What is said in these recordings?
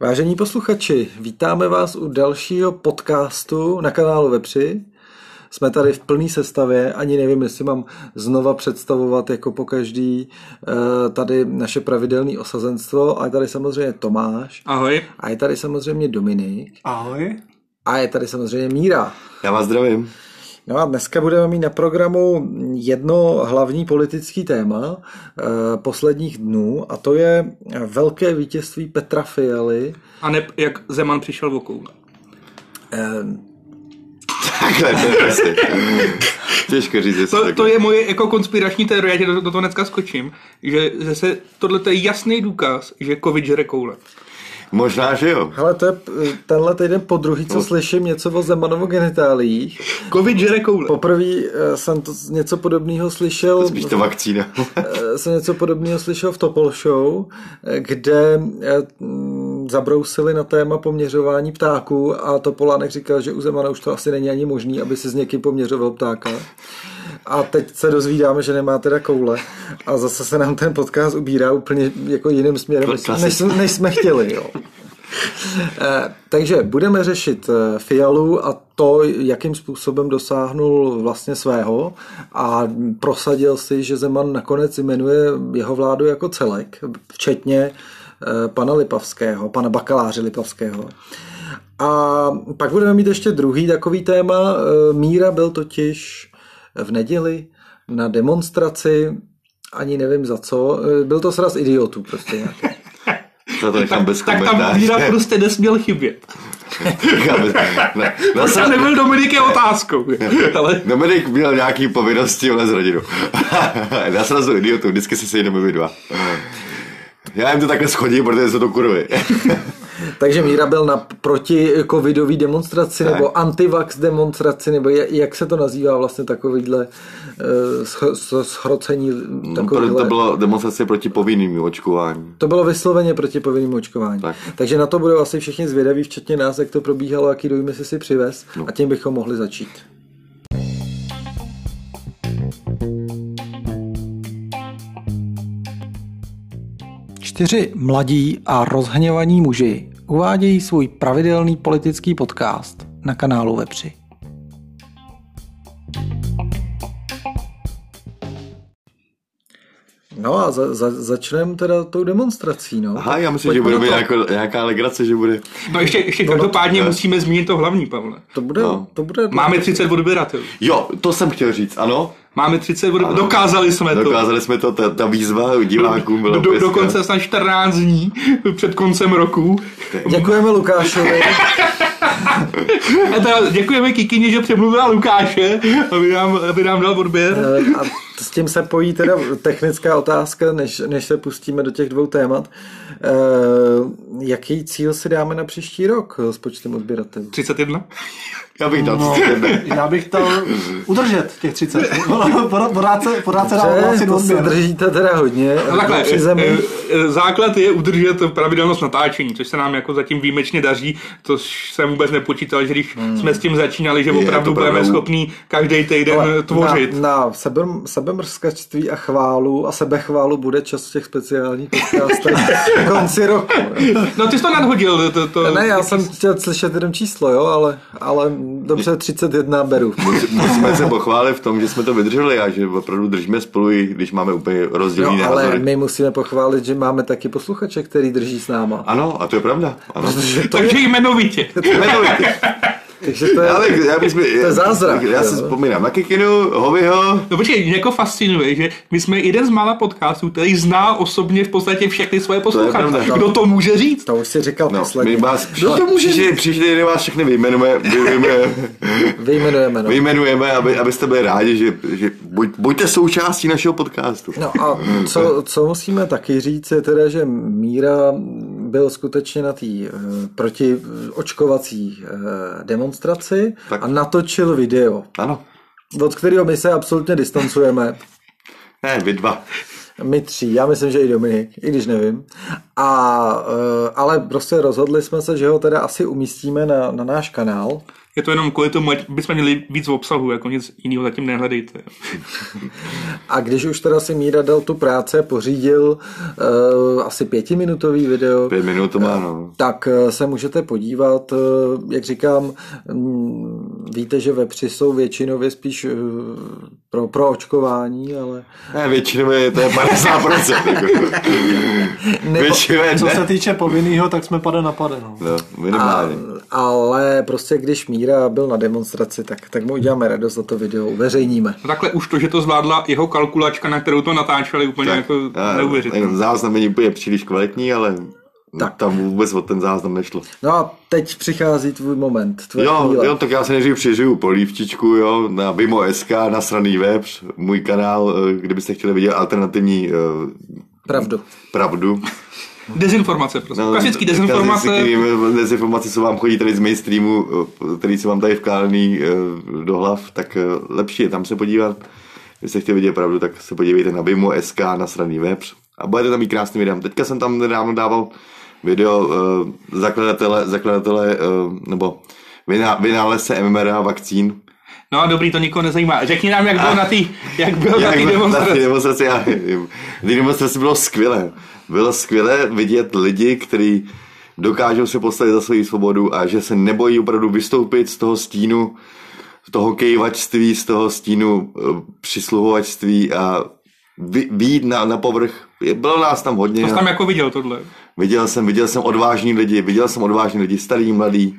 Vážení posluchači, vítáme vás u dalšího podcastu na kanálu Vepři. Jsme tady v plné sestavě, ani nevím, jestli mám znova představovat jako po každý eh, tady naše pravidelné osazenstvo. A je tady samozřejmě Tomáš. Ahoj. A je tady samozřejmě Dominik. Ahoj. A je tady samozřejmě Míra. Já vás zdravím. No a dneska budeme mít na programu jedno hlavní politický téma eh, posledních dnů a to je velké vítězství Petra Fialy. A ne, jak Zeman přišel v okou. Eh, Takhle, to je prostě. Těžko říct, jestli To, to je moje jako konspirační teorie, že do, do toho dneska skočím, že, že se, tohle je jasný důkaz, že covid žere koule. Možná, že jo. hele, to je eh, tenhle týden po druhý, co slyším něco o Zemanovo genitáliích. Covid žere koule. Poprvé eh, jsem to něco podobného slyšel. Spíš to vakcína. Eh, jsem něco podobného slyšel v Topol Show, kde mm, zabrousili na téma poměřování ptáků a Topolánek říkal, že u Zemana už to asi není ani možný, aby si s někým poměřoval ptáka. A teď se dozvídáme, že nemá teda koule. A zase se nám ten podcast ubírá úplně jako jiným směrem, než, než, jsme chtěli. Jo. Eh, Takže budeme řešit eh, Fialu a to, jakým způsobem dosáhnul vlastně svého a prosadil si, že Zeman nakonec jmenuje jeho vládu jako celek, včetně eh, pana Lipavského, pana bakaláře Lipavského. A pak budeme mít ještě druhý takový téma. Míra byl totiž v neděli na demonstraci, ani nevím za co, eh, byl to sraz idiotů prostě nějaký. To to nechám bez tak tam komentáře. víra prostě nesměl chybět. Ne, na tam sa- nebyl Dominik je otázkou. Ale Dominik měl nějaký povinnosti ale s rodinou. Já srazu idiotů, vždycky se sejdeme my dva. Já jim to takhle schodím, protože jsou to kurvy. Takže Míra byl na proti covidový demonstraci Tak. nebo antivax demonstraci, nebo jak se to nazývá vlastně takovýhle uh, sch- schrocení takovýhle. No, to bylo demonstrace proti povinným očkování. To bylo vysloveně proti povinným očkování. Tak. Takže na to budou asi všichni zvědaví, včetně nás, jak to probíhalo, jaký dojmy si si přivez No. a tím bychom mohli začít. Čtyři mladí a rozhněvaní muži uvádějí svůj pravidelný politický podcast na kanálu Vepři. No a za, za, začneme teda tou demonstrací, no. Aha, já myslím, Pojďme že bude toho. jako, nějaká legrace, že bude. no ještě, ještě každopádně musíme zmínit to hlavní, Pavle. To bude, No. to bude... Máme 30 odběratelů. Jo, to jsem chtěl říct, ano. Máme 30 odběratelů. Dokázali jsme to. Dokázali jsme to, ta, ta výzva divákům byla Do, do, dokonce snad 14 dní před koncem roku. Děkujeme Lukášovi. A teda děkujeme Kikyni, že přemluvila Lukáše, aby nám, aby nám dal odběr. Eh, A s tím se pojí teda technická otázka, než, než se pustíme do těch dvou témat. Eh, Jaký cíl si dáme na příští rok s počtem odběratelů? 31? Já bych dal No, 31. já bych chtěl udržet těch 30. Pořád- Pořád se, pořád se ohlásit to se držíte teda hodně. No takhle, při zemi. eh, eh, základ je udržet pravidelnost natáčení, což se nám jako zatím výjimečně daří, to jsem vůbec nepočítal, že když jsme s tím začínali, že opravdu to budeme schopní každý týden Ale tvořit. Na, na sebe, sebemrskačství a chválu a sebechválu bude čas v těch speciálních podcastech na konci roku. No ty jsi to nadhodil. To, to, Ne, já jsem chtěl slyšet jenom číslo, jo, ale, ale dobře, 31 beru. Musíme se pochválit v tom, že jsme to vydrželi a že opravdu držíme spolu, i když máme úplně rozdílný No, ale názory. my musíme pochválit, že máme taky posluchače, který drží s náma. Ano, a to je pravda. Ano. Protože to Takže jmenovitě. Takže to je, Já bych, já bych, to je zázrak, Já si jo. vzpomínám na Kikinu, Hovyho, No počkej, mě jako fascinuje, že my jsme jeden z mála podcastů, který zná osobně v podstatě všechny svoje posluchače. pravda. Kdo to může říct? to už si říkal No, posledně. my vás Kdo to může příště, příště týden vás všechny vyjmenujeme, vyjmenujeme, Vyjmenujeme, no. vyjmenujeme aby, abyste byli rádi, že, že buď, buďte součástí našeho podcastu. No a co, co musíme taky říct, je teda, že Míra byl skutečně na té uh, protiočkovací uh, demonstraci Tak. a natočil video, Ano. od kterého my se absolutně distancujeme. Ne, vy dva. My tří, já myslím, že i Dominik, i když nevím. A, eh, ale prostě rozhodli jsme se, že ho teda asi umístíme na, na náš kanál. Je to jenom kvůli tomu, bychom měli víc obsahu, jako nic jiného zatím nehledejte. A když už teda si Míra dal tu práce, pořídil uh, asi pětiminutový video, Pět minut to má, no. tak eh, se můžete podívat, eh, jak říkám, mm, víte, že vepři jsou většinově spíš eh, pro, pro očkování, ale Ne, většinově to je 50%. Jako. Nebo- většinově Co se týče povinného, tak jsme pade na pade. No. No, a, minimálně. ale prostě když Míra byl na demonstraci, tak, tak mu uděláme radost za to video, uveřejníme. No takhle už to, že to zvládla jeho kalkulačka, na kterou to natáčeli, úplně Tak, jako a- neuvěřitelné. Záznam není úplně příliš kvalitní, ale Tak. tam vůbec o ten záznam nešlo. No a teď přichází tvůj moment, tvoje Jo, chvíle. jo, tak já se nejdřív přižiju polívčičku, jo, na Vimo SK, na straný webs, můj kanál, eh, kdybyste chtěli vidět alternativní eh, Pravdu. pravdu. Dezinformace, prostě. No, Klasický dezinformace. Klasický dezinformace, co vám chodí tady z mainstreamu, eh, který jsou vám tady vkládaný eh, do hlav, tak eh, lepší je tam se podívat. Kdybyste chtěli vidět pravdu, tak se podívejte na Vimo SK, na straný webs a budete tam mít krásný video. Teďka jsem tam nedávno dával video uh, zakladatele, zakladatele uh, nebo vyná, vynálezce MMRA vakcín, No a dobrý, to nikoho nezajímá. Řekni nám, jak bylo na té jak bylo na Jak té bylo demonstraci. Na té demonstraci, já, demonstraci bylo skvělé. Bylo skvělé vidět lidi, kteří dokážou se postavit za svoji svobodu a že se nebojí opravdu vystoupit z toho stínu, z toho kejvačství, z toho stínu eh, přisluhovačství a výjít na, na povrch. Bylo nás tam hodně. To jsi a- tam jako viděl tohle. Viděl jsem, viděl jsem odvážní lidi, viděl jsem odvážní lidi, starý, mladý,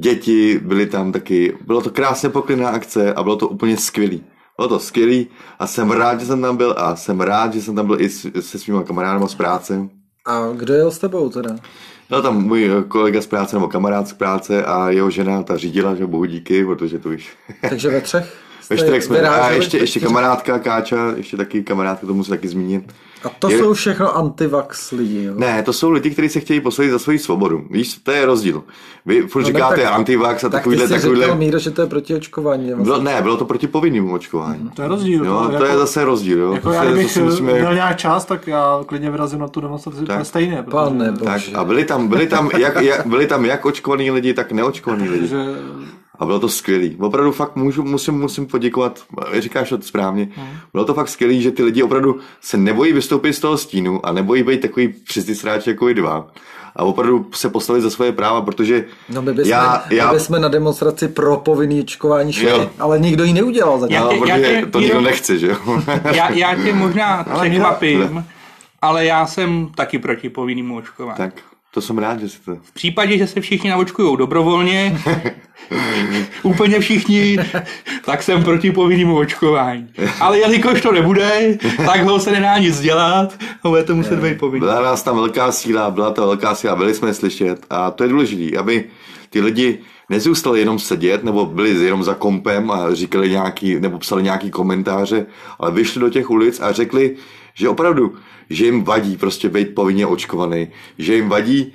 děti byli tam taky. Bylo to krásně poklinná akce a bylo to úplně skvělý. Bylo to skvělý a jsem rád, že jsem tam byl a jsem rád, že jsem tam byl i s- se svýma kamarádama z práce. A kdo jel s tebou teda? Byl tam můj kolega z práce nebo kamarád z práce a jeho žena ta řídila, že bohu díky, protože to už... Takže ve třech? Ve čtyřech jsme, a ještě, ještě kamarádka Káča, ještě taky kamarádka, to musím taky zmínit. A to Je- jsou všechno antivax lidi, jo? Ne, to jsou lidi, kteří se chtějí posadit za svoji svobodu. Víš, to je rozdíl. Vy furt No ne, říkáte tak- antivax a Tak ty takovýhle, jsi takovýhle... říkal, Míro, že to je proti očkování. Vlastně. Bylo, ne, bylo to proti povinnému očkování. To je rozdíl. Jo, to jako, je zase rozdíl. Jo. Jako to, já, je- to kdybych si musíme... měl nějak čas, tak já klidně vyrazím na tu demonstraci Tak. tak. stejně. Protože, Pane Tak, bože. a byli tam, byli tam, jak, jak, byli tam jak očkovaní lidi, tak neočkovaní lidi. že A bylo to skvělý. Opravdu fakt můžu, musím, musím poděkovat, říkáš to správně, bylo to fakt skvělý, že ty lidi opravdu se nebojí vystoupit z toho stínu a nebojí být takový přizdisráč jako i dva. A opravdu se postavit za svoje práva, protože No my bychom, já, já, my bychom na demonstraci pro povinný očkování šli, Jo. ale nikdo ji neudělal zatím. Já no, tě- já tě- to nikdo nechce, že jo. Já, já tě možná Ale překvapím, ale já jsem taky proti povinnému očkování. tak, to jsem rád, že si to... V případě, že se všichni naočkují dobrovolně, úplně všichni, tak jsem proti povinnému očkování. Ale jelikož to nebude, tak ho se nedá nic dělat a bude to muset být povinný. Byla nás tam velká síla, byla to velká síla, byli jsme slyšet a to je důležité, aby ty lidi nezůstali jenom sedět nebo byli jenom za kompem a říkali nějaký, nebo psali nějaký komentáře, ale vyšli do těch ulic a řekli, že opravdu, že jim vadí prostě být povinně očkovaný, že jim vadí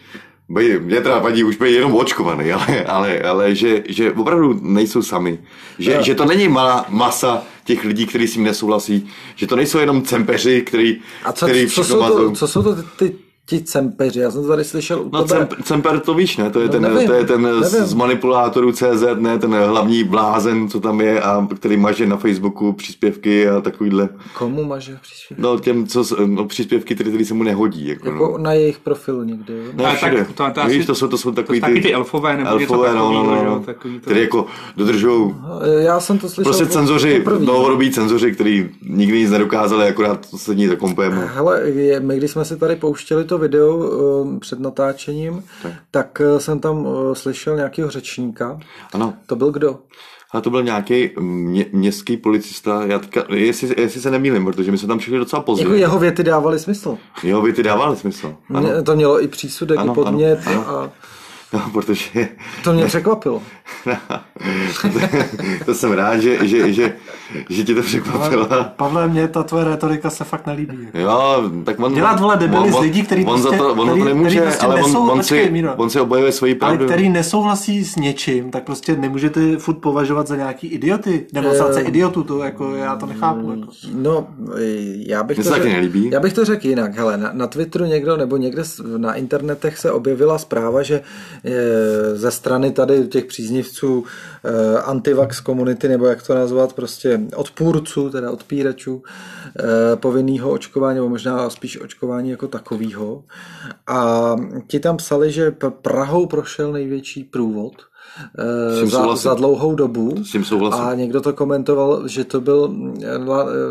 mě teda vadí už být jenom očkovaný, ale, ale, ale že, že opravdu nejsou sami. Že, že to není malá masa těch lidí, kteří s tím nesouhlasí, že to nejsou jenom cempeři, který, A co, který co, jsou to, co jsou to ty, ty, ti cempeři? Já jsem to tady slyšel u No tebe. Cemp- Cemper to víš, ne? To je No, ten, nevím, to je ten z, nevím. z manipulátorů CZ, ne? Ten hlavní blázen, co tam je a který maže na Facebooku příspěvky a takovýhle. Komu maže příspěvek? No těm, co, no, příspěvky, které, které se mu nehodí. Jako, Jako no. na jejich profilu někde, jo? Ne, všude. tak to- to asi- Víš, to jsou, to jsou To takový jsou taky ty elfové nebo něco elfové, no, no, no, jo, no, takový to- který jako dodržují Já jsem to slyšel Prostě po- cenzoři, dlouhodobí cenzoři, který nikdy nic nedokázali, akorát sedí za kompem. a- Hele, je, my když jsme si tady pouštěli to video um, před natáčením, tak, tak uh, jsem tam uh, slyšel nějakého řečníka. Ano, To byl kdo? ale to byl nějaký mě, městský policista, já teďka, jestli, jestli se nemýlím, protože my jsme tam přišli docela pozdě. Jako jeho věty dávaly smysl. Jo, by ty dávaly smysl. Ano. Mě, to mělo i přísudek, Ano, i podnět. ano, A, No, protože To mě překvapilo. to jsem rád, že, že, že, že ti to překvapilo. Pavle, mě ta tvoje retorika se fakt nelíbí. Jo, tak on... Dělat, vole, debily z lidí, který on, prostě- za to, on který- to nemůže, který prostě ale on, nesou- on, počkej, si, Míro. on si obojuje svoji Ale pravdu. který nesouhlasí s něčím, tak prostě nemůžete furt považovat za nějaký idioty. Demonstrace Eh, idiotů, to jako já to nechápu. Jako. No, já bych Mně to řek- nelíbí. Já bych to řekl jinak. Hele, na, na Twitteru někdo nebo někde na internetech se objevila zpráva, že ze strany tady těch příznivců e, antivax komunity, nebo jak to nazvat, prostě odpůrců, teda odpíračů e, povinného očkování, nebo možná spíš očkování jako takového. A ti tam psali, že Prahou prošel největší průvod e, tím za, za dlouhou dobu. S tím souhlasím. A někdo to komentoval, že to byl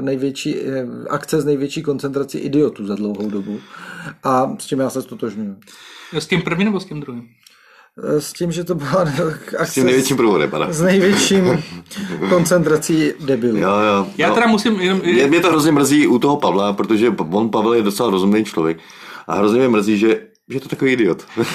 největší eh, akce s největší koncentrací idiotů za dlouhou dobu. A s tím já se stotožňuji. S tím prvním nebo s tím druhým? Eh, S tím, že to byla akce S tím největším průvodem, pana. s největším koncentrací debilů. Jo, jo. Já no. teda musím jenom... Mě, mě to hrozně mrzí u toho Pavla, protože on Pavel je docela rozumný člověk a hrozně mě mrzí, že že je to takový idiot.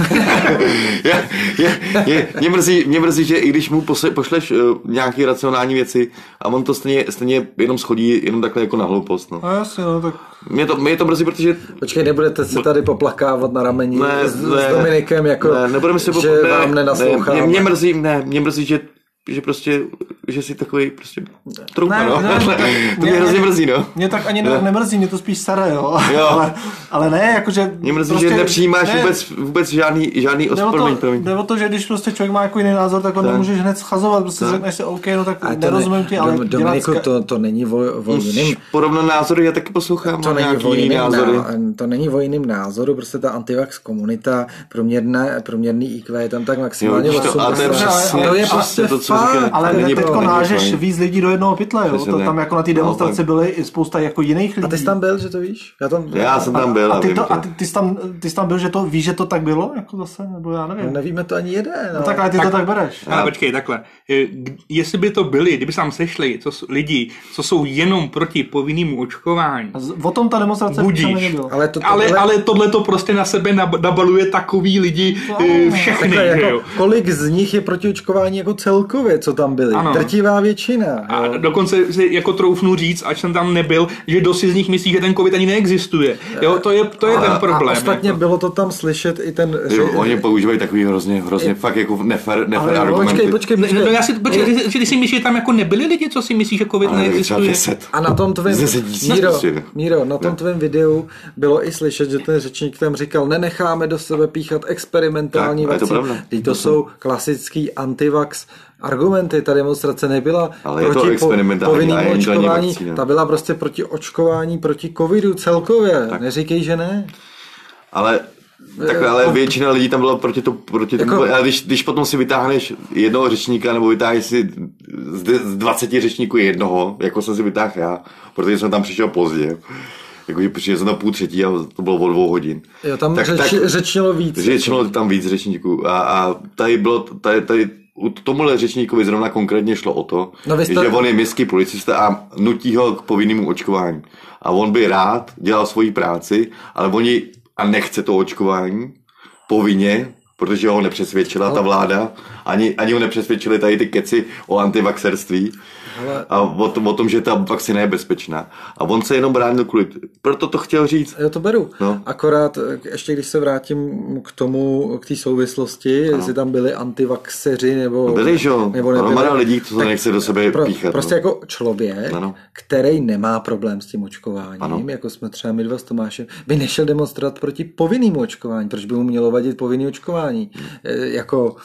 je, je, je, mě, mrzí, mě mrzí, že i když mu posle, pošleš uh, nějaké racionální věci a on to stejně, stejně jenom schodí jenom takhle jako na hloupost. No. No jasně, no tak Mě, to, mě to mrzí, protože Počkej, nebudete se tady poplakávat na rameni ne, s, ne, s Dominikem, jako, ne, nebudeme si že ne, vám nenasloucháme. Ne, mě, mě, mrzí, ne, mě mrzí, že že prostě, že jsi takový prostě troupa, Ne, no. ne, to mě mě- hrozně mrzí, no. Mě tak ani ne, nemrzí, mě to spíš staré, jo. Jo. ale, ale ne, jakože... Mě mrzí, prostě, že nepřijímáš ne, vůbec, vůbec žádný, žádný Jde o, ospravedlnění, to, promiň. jde o to, že když prostě člověk má jako jiný názor, tak ho nemůžeš hned schazovat, prostě Tak. řekneš si, OK, no tak A to nerozumím ne, ti, ale Dom, dělat Dominiku, ska- to, to není o, o jiným Podobné názory já taky poslouchám, To není, o jiný jiným názory. ná, to není o jiným názoru, prostě ta antivax komunita, průměrné, průměrný IQ je tam tak maximálně Jo, vidíš to, 8. ale to je ale- přesně, to prostě to, co. říká- Ale není- teďko nážeš víc lidí do jednoho pytle, jo? To tam jako na té demonstraci Naopak. byly i spousta jako jiných lidí. A ty jsi tam byl, že to víš? Já, tam, Já jsem tam byl a ty, to, a ty, ty, jsi tam, ty jsi tam byl, že to víš, že to tak bylo? Jako zase, nebo já nevím. No, nevíme to ani jeden. No tak ale ty to tak bereš. Ale počkej, takhle. Jestli by to byli, kdyby se tam sešli co, jsou- lidi, co jsou jenom proti povinnému očkování, A z- O tom ta demonstrace Budíš. Ale, to, ale, ale tohle to prostě na sebe nab- nabaluje takový lidi eh, všechny, takhle, jako, jo? kolik z nich je proti očkování jako celkově, co tam byli? Ano. Drtivá většina. A jo. dokonce si jako troufnu říct, ať jsem tam nebyl, že dost si z nich myslí, že ten covid ani neexistuje. Jo, to je, to je ten problém. A ostatně jako. bylo to tam slyšet i ten... Jo, oni používají takový hrozně, hrozně fakt jako nefer, nefer ale, argumenty. počkej, počkej, Ne, počkej. no, já si, počkej, ty, ty si myslíš, že tam jako nebyli lidi, co si myslí, že covid Ale neexistuje? 10. A na tom tvém, Míro. Míro, na tom tvém videu bylo i slyšet, že ten řečník tam říkal, nenecháme do sebe píchat experimentální Tak, to vakcíny. Teď to jsou klasický antivax argumenty. Ta demonstrace nebyla Ale je to proti povinnému to není očkování, vakcína. ta byla prostě proti očkování, proti covidu celkově. Neříkej, že ne. Ale Takhle, ale většina lidí tam byla proti, to, proti tomu, Jako- ale když, když potom si vytáhneš jednoho řečníka, nebo vytáhneš si z, z 20 řečníků jednoho, jako jsem si vytáhl já, protože jsem tam přišel pozdě, jakože přišel jsem na půl třetí a to bylo o dvou hodin. Jo, tam řeč, řečnilo víc. Řečnilo tam víc řečníků a, a tady bylo, tady, tady u tomuhle řečníkovi zrovna konkrétně šlo o to, No jste- že on je městský policista a nutí ho k povinnému očkování. A on by rád dělal svoji práci, ale oni a nechce to očkování povinně, protože ho nepřesvědčila ta vláda, ani, ani ho nepřesvědčili tady ty keci o antivaxerství Ale- a o tom, o tom, že ta vakcína je bezpečná. A on se jenom bránil kvůli, proto to chtěl říct. Já to beru. No. Akorát eh, ještě když se vrátím k tomu, k té souvislosti, jestli tam byli antivaxeři nebo... Byli, že jo? Nebo nebyli, lidí, co to nechce do sebe pro, píchat, Prostě no. jako člověk, Ano. který nemá problém s tím očkováním, Ano. jako jsme třeba my dva s Tomášem, by nešel demonstrovat proti povinnému očkování. Proč by mu mělo vadit povinné očkování? Eh, Jako...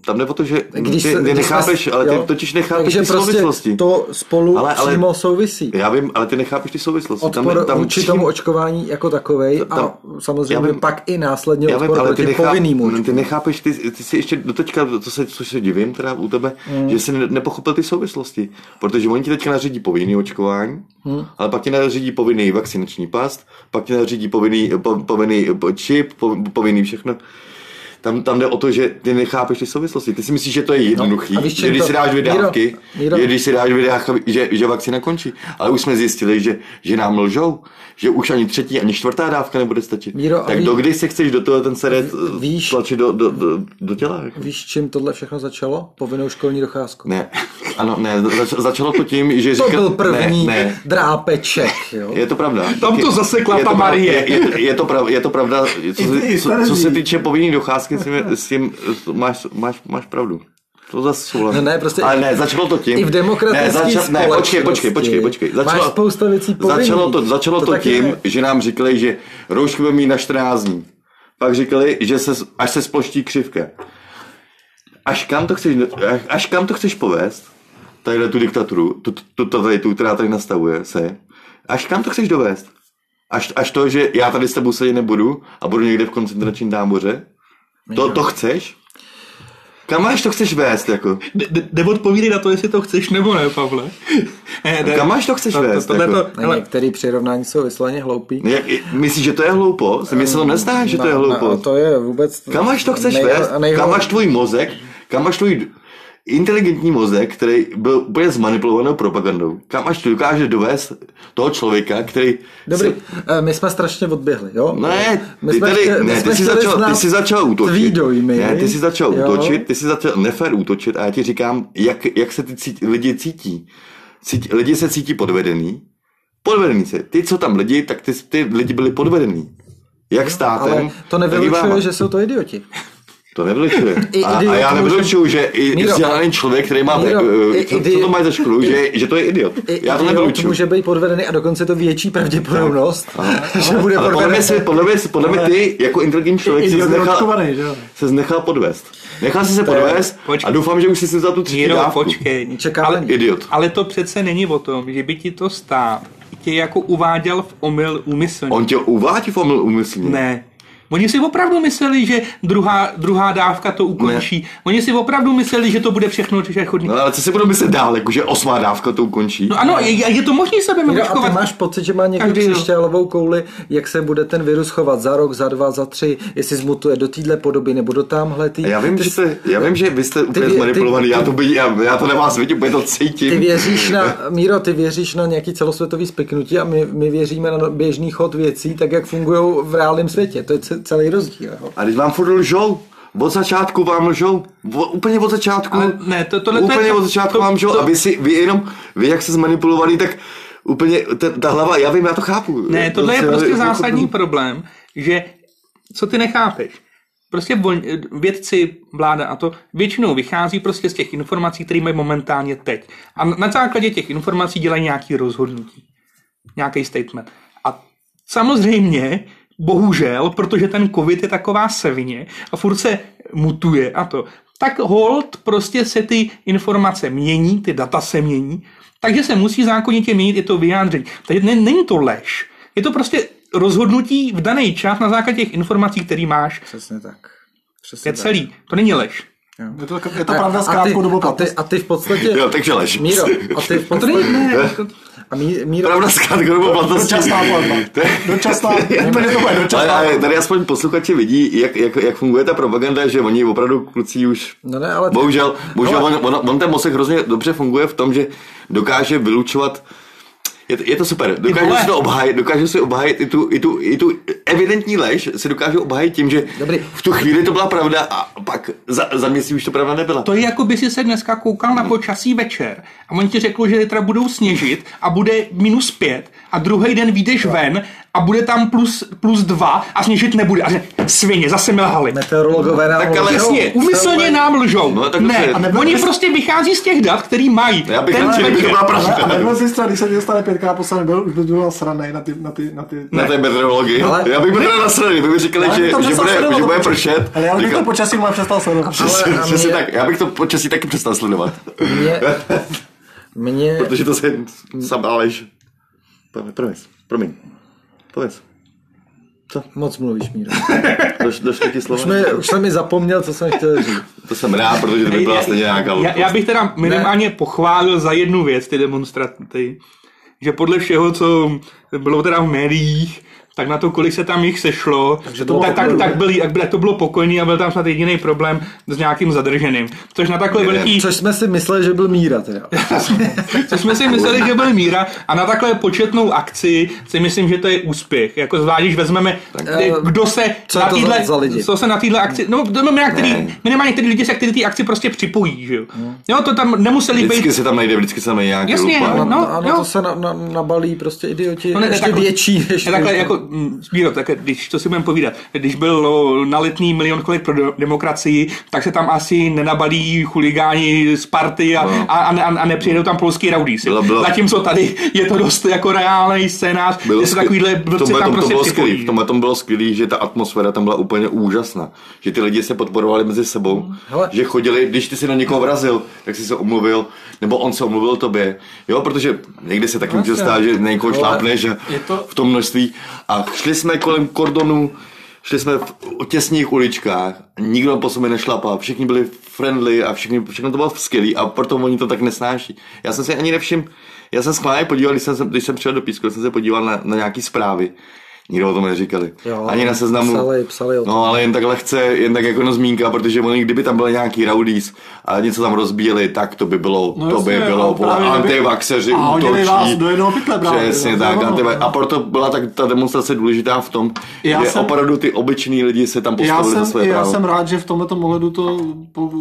Tam jde o to, že Když ty, ty když nechápeš, jsme- ale ty jo. totiž nechápeš Takže ty prostě souvislosti. to spolu Ale- ale- přímo souvisí. Já vím, ale ty nechápeš ty souvislosti. Odpor tam, vůči tím- tomu očkování jako takovej a tam- samozřejmě já vím- pak i následně já vím, odpor ale proti ty, nechá, povinnému ty očkování. nechápeš, ty, ty si ještě doteďka, to se, což se divím teda u tebe, Hmm. že jsi ne- nepochopil ty souvislosti. Protože oni ti teďka nařídí povinný očkování, Hmm. ale pak ti nařídí povinný vakcinační past, pak ti nařídí povinný, po, povinný po- čip, po, povinný všechno. Tam, tam jde o to, že ty nechápeš ty souvislosti. Ty si myslíš, že to je jednoduchý, No, a víš, že když to- si dáš dvě Míro, dávky, Míro. že když si dáš dvě dávky, že, že vakcína končí. Ale už jsme zjistili, že, že nám lžou, že už ani třetí, ani čtvrtá dávka nebude stačit. Míro, tak ví- dokdy se chceš do toho ten seret Víš- tlačit do, do, do, do těla? Jako? Víš, čím tohle všechno začalo? Povinnou školní docházku. Ne, ano, ne, zač, začalo to tím, že To byl první Ne, ne, drápeček, jo. je to pravda. Tam to zasekla je ta Marie. Je, je, je, to prav, je to pravda. Co, se- co, co se týče povinné docházky, s tím, s tím máš, máš, máš pravdu. To zase souhlasím. No ne, prostě Ale ne, začalo to tím. I v demokratické ne, začal, ne, počkej, počkej, počkej, počkej. Máš spousta věcí povinných. Začalo to, začalo To to, tím, ne. že nám říkali, že roušku budeme mít na 14 dní. Pak říkali, že se, až se sploští křivka. Až kam to chceš, až, až kam to chceš povést, tadyhle tu diktaturu, tu, tu totalitu, která tady nastavuje se, až kam to chceš dovést? Až, až to, že já tady s tebou sedět nebudu a budu někde v koncentračním táboře? To, to chceš? Kam až to chceš vést, jako? D- d- Jde odpovídej na to, jestli to chceš nebo ne, Pavle. Ne. Kam až to chceš To- to- vést? tohle jako? to- Ne, hele, některé přirovnání jsou vysloveně hloupý. Ne, jak, myslíš, že to je hloupo? Se mi se to nezdá, že to je No, hloupo. no, to je vůbec... Kam až to chceš nej- vést? nejhlo- Kam až tvůj mozek? Kam až tvůj inteligentní mozek, který byl úplně zmanipulovanou propagandou? Kam až to dokáže dovést toho člověka, který... Dobrý, Se... eh, my jsme strašně odběhli, jo? Ne, my ty jsme tady, chtěli- ne, ty jsi, začal, ty jsi začal útočit. dojmy, ne, ty jsi začal jo? útočit, ty jsi začal nefér útočit a já ti říkám, jak, jak se ty cítí, lidi cítí. cítí. Lidi se cítí podvedený. Podvedený se. Ty, co tam lidi, tak ty, ty lidi byli podvedený. Jak státem, Ale to nevylučuje, že jsou to idioti. To nevylučuje. A, a já může- nevylučuju, že i Míro, vzdělaný člověk, který má, Míro, Míro, i co, co to má za školu, i- že, že to je idiot. I, Já to nevylučuju. může být podvedený a dokonce je to větší pravděpodobnost, že bude Ale podle podvedený. mě, si, podle, mě, podle mě ty jako inteligentní člověk je nechal, se nechal podvést. Nechal si se podvést a doufám, že už jsi si za tu třetí Míro, dávku. počkej. Ale, Idiot. ale to přece není o tom, že by ti to stát tě jako uváděl v omyl úmyslně. On tě uvádí v omyl úmyslně. Ne. Oni si opravdu mysleli, že druhá, druhá dávka to ukončí. Ne. Oni si opravdu mysleli, že to bude všechno přechodný. No ale co si budou myslet dál, jakože osmá dávka to ukončí? No ano, je, je to možný sebe Míro, a ty máš pocit, že má někdo rok. křišťálovou kouli, jak se bude ten virus chovat za rok, za dva, za tři, jestli zmutuje do téhle podoby nebo do tamhle. Ty, A já vím, ty, že, jste, já vím, že vy jste úplně ty- zmanipulovaný, já, ty- to by, já, já to vás vidím, úplně to ty cítím. věříš na, Míro, ty věříš na nějaký celosvětový spiknutí a my, my věříme na běžný chod věcí, tak jak fungují v reálném světě. To je celý rozdíl. Jo. A když vám furt lžou, od začátku vám lžou, o, úplně od začátku, Ale ne, to- tohle to je- úplně to- od začátku to- vám lžou to- a vy si, vy jenom, vy jak jste zmanipulovaný, tak úplně, ta, ta hlava, já vím, já to chápu. Ne, To tohle je se- prostě jako- zásadní problém, že co ty nechápeš? Prostě vědci, vláda a to většinou vychází prostě z těch informací, které mají momentálně teď. A na základě těch informací dělají nějaké rozhodnutí. Nějaký statement. A samozřejmě, bohužel, protože ten covid je taková sevině a furt se mutuje a to, tak hold prostě se ty informace mění, ty data se mění, takže se musí zákonitě měnit i to vyjádření. Takže ne, není to lež. Je to prostě rozhodnutí v daný čas na základě těch informací, které máš. Přesně tak. Přesně Je celý. To není lež. Je to, je to pravda s krátkou dobou a ty, a ty v podstatě... Jo, takže lež. Míro, a ty v To podstatě... není, ne, to, A mí, Míro, Pravda s krátkou dobou platnosti. Dočasná platba. Dočasná, že to bude Ale, dočasná. ale tady aspoň posluchači vidí, jak, jak, jak funguje ta propaganda, že oni opravdu kluci už... No ne, ale- Bohužel, bohužel Ale- on, on, on, ten mozek hrozně dobře funguje v tom, že dokáže vylučovat je to, je to super. Dokážu si to obhájit, dokážu si obhájit i tu, i, tu, i tu evidentní lež, si dokážu obhájit tím, že Dobrý. v tu chvíli to byla pravda a pak za, za měsíc už to pravda nebyla. to je jako by si se dneska koukal na počasí večer a oni ti řekl, že zítra budou sněžit a bude minus pět a druhý den vyjdeš ven a bude tam plus, plus dva a sněžit nebude. A že svině, zase mi lhali. meteorologové nám Tak ale- lžou. Přesně, úmyslně nám lžou. No, tak ne, a nebyl oni bys- prostě vychází z těch dat, který mají. Já bych ten. Ale, a nebyl jsi když se mi dostane pětkrát poslední, byl, už by byl sranej na ty, na ty, na ty... Na té meteorologii. Ale- Já bych byl teda nasraný, kdyby mi říkali, že, to že, bude, že bude počasí. pršet. Ale já bych to počasí má přestal sledovat. Přesně, tak. Já bych to počasí taky přestal sledovat. Mě, Protože to se sam Aleš. Promiň, promiň. Pověz. moc mluvíš, Míro. Doš, došly ti slova? Už, mi, už jsem mi zapomněl, co jsem chtěl říct. To jsem rád, protože to by byla stejně nějaká já, já bych teda minimálně pochválil za jednu věc ty demonstranty, že podle všeho, co bylo teda v médiích, tak na to, kolik se tam jich sešlo, Takže to tak, tak, tak, byli, jak, tak to bylo pokojný a byl tam snad jediný problém s nějakým zadrženým. Což na takhle veliký, Což jsme si mysleli, že byl Míra teda. což jsme si mysleli, že byl míra a na takhle početnou akci si myslím, že to je úspěch. Jako zvlášť, když vezmeme, eh, kdo se co na to za- týhle, za lidi? co se na téhle akci, no to znamená, který, minimálně některý lidi se k té akci prostě připojí, že jo. Jo, to tam nemuseli Vždycky být, se tam najde, vždycky se tam najde nějaký Jasně, lupa. no. No, ano, jo. to se na, na, nabalí prostě idioti, No no, ne, ještě takhle- větší. Ještě Ne, takhle jako, Míro, tak když to si budeme povídat, když byl o, na letný milion kolik pro de- demokracii, tak se tam asi nenabalí chuligáni z party a, No. a, a, ne- a nepřijedou tam polský raudísi. Bylo- bylo- Zatímco tady je to dost jako reálný scénář, že se skvěl- takovýhle v blbci tomhle tam tom to prostě bylo skvělý, v tomhle tom bylo skvělý, že ta atmosféra tam byla úplně úžasná. Že ty lidi se podporovali mezi sebou, Hele. že chodili, když ty si na někoho vrazil, tak si se omluvil, nebo on se omluvil tobě. Jo, protože někdy se taky může stát, že někoho šlápneš a to- v tom množství. A šli jsme kolem kordonu, šli jsme v těsných uličkách, nikdo po sobě nešlapal, všichni byli friendly a všichni, všechno to bylo skvělý a proto oni to tak nesnáší. Já jsem si ani nevšiml, já jsem schválně podíval, když jsem, když jsem přijel do Písku, jsem se podíval na, na nějaký zprávy. Nikdo o tom neříkali. Jo, Ani na seznamu. psali- psali o tom. No, ale jen tak lehce, jen tak jako no zmínka, protože oni, kdyby tam byl nějaký rowdies a něco tam rozbíjeli, tak to by bylo, No to jasně, by a bylo, vole, kdyby- antivaxeři a hodili vás útočí. do jednoho pytle právě, Přesně no, tak, no, no. antiva- a proto byla tak ta demonstrace důležitá v tom, Já že jsem- opravdu ty obyčejní lidi se tam Já postavili za jsem, své já právo. jsem rád, že v tomto ohledu to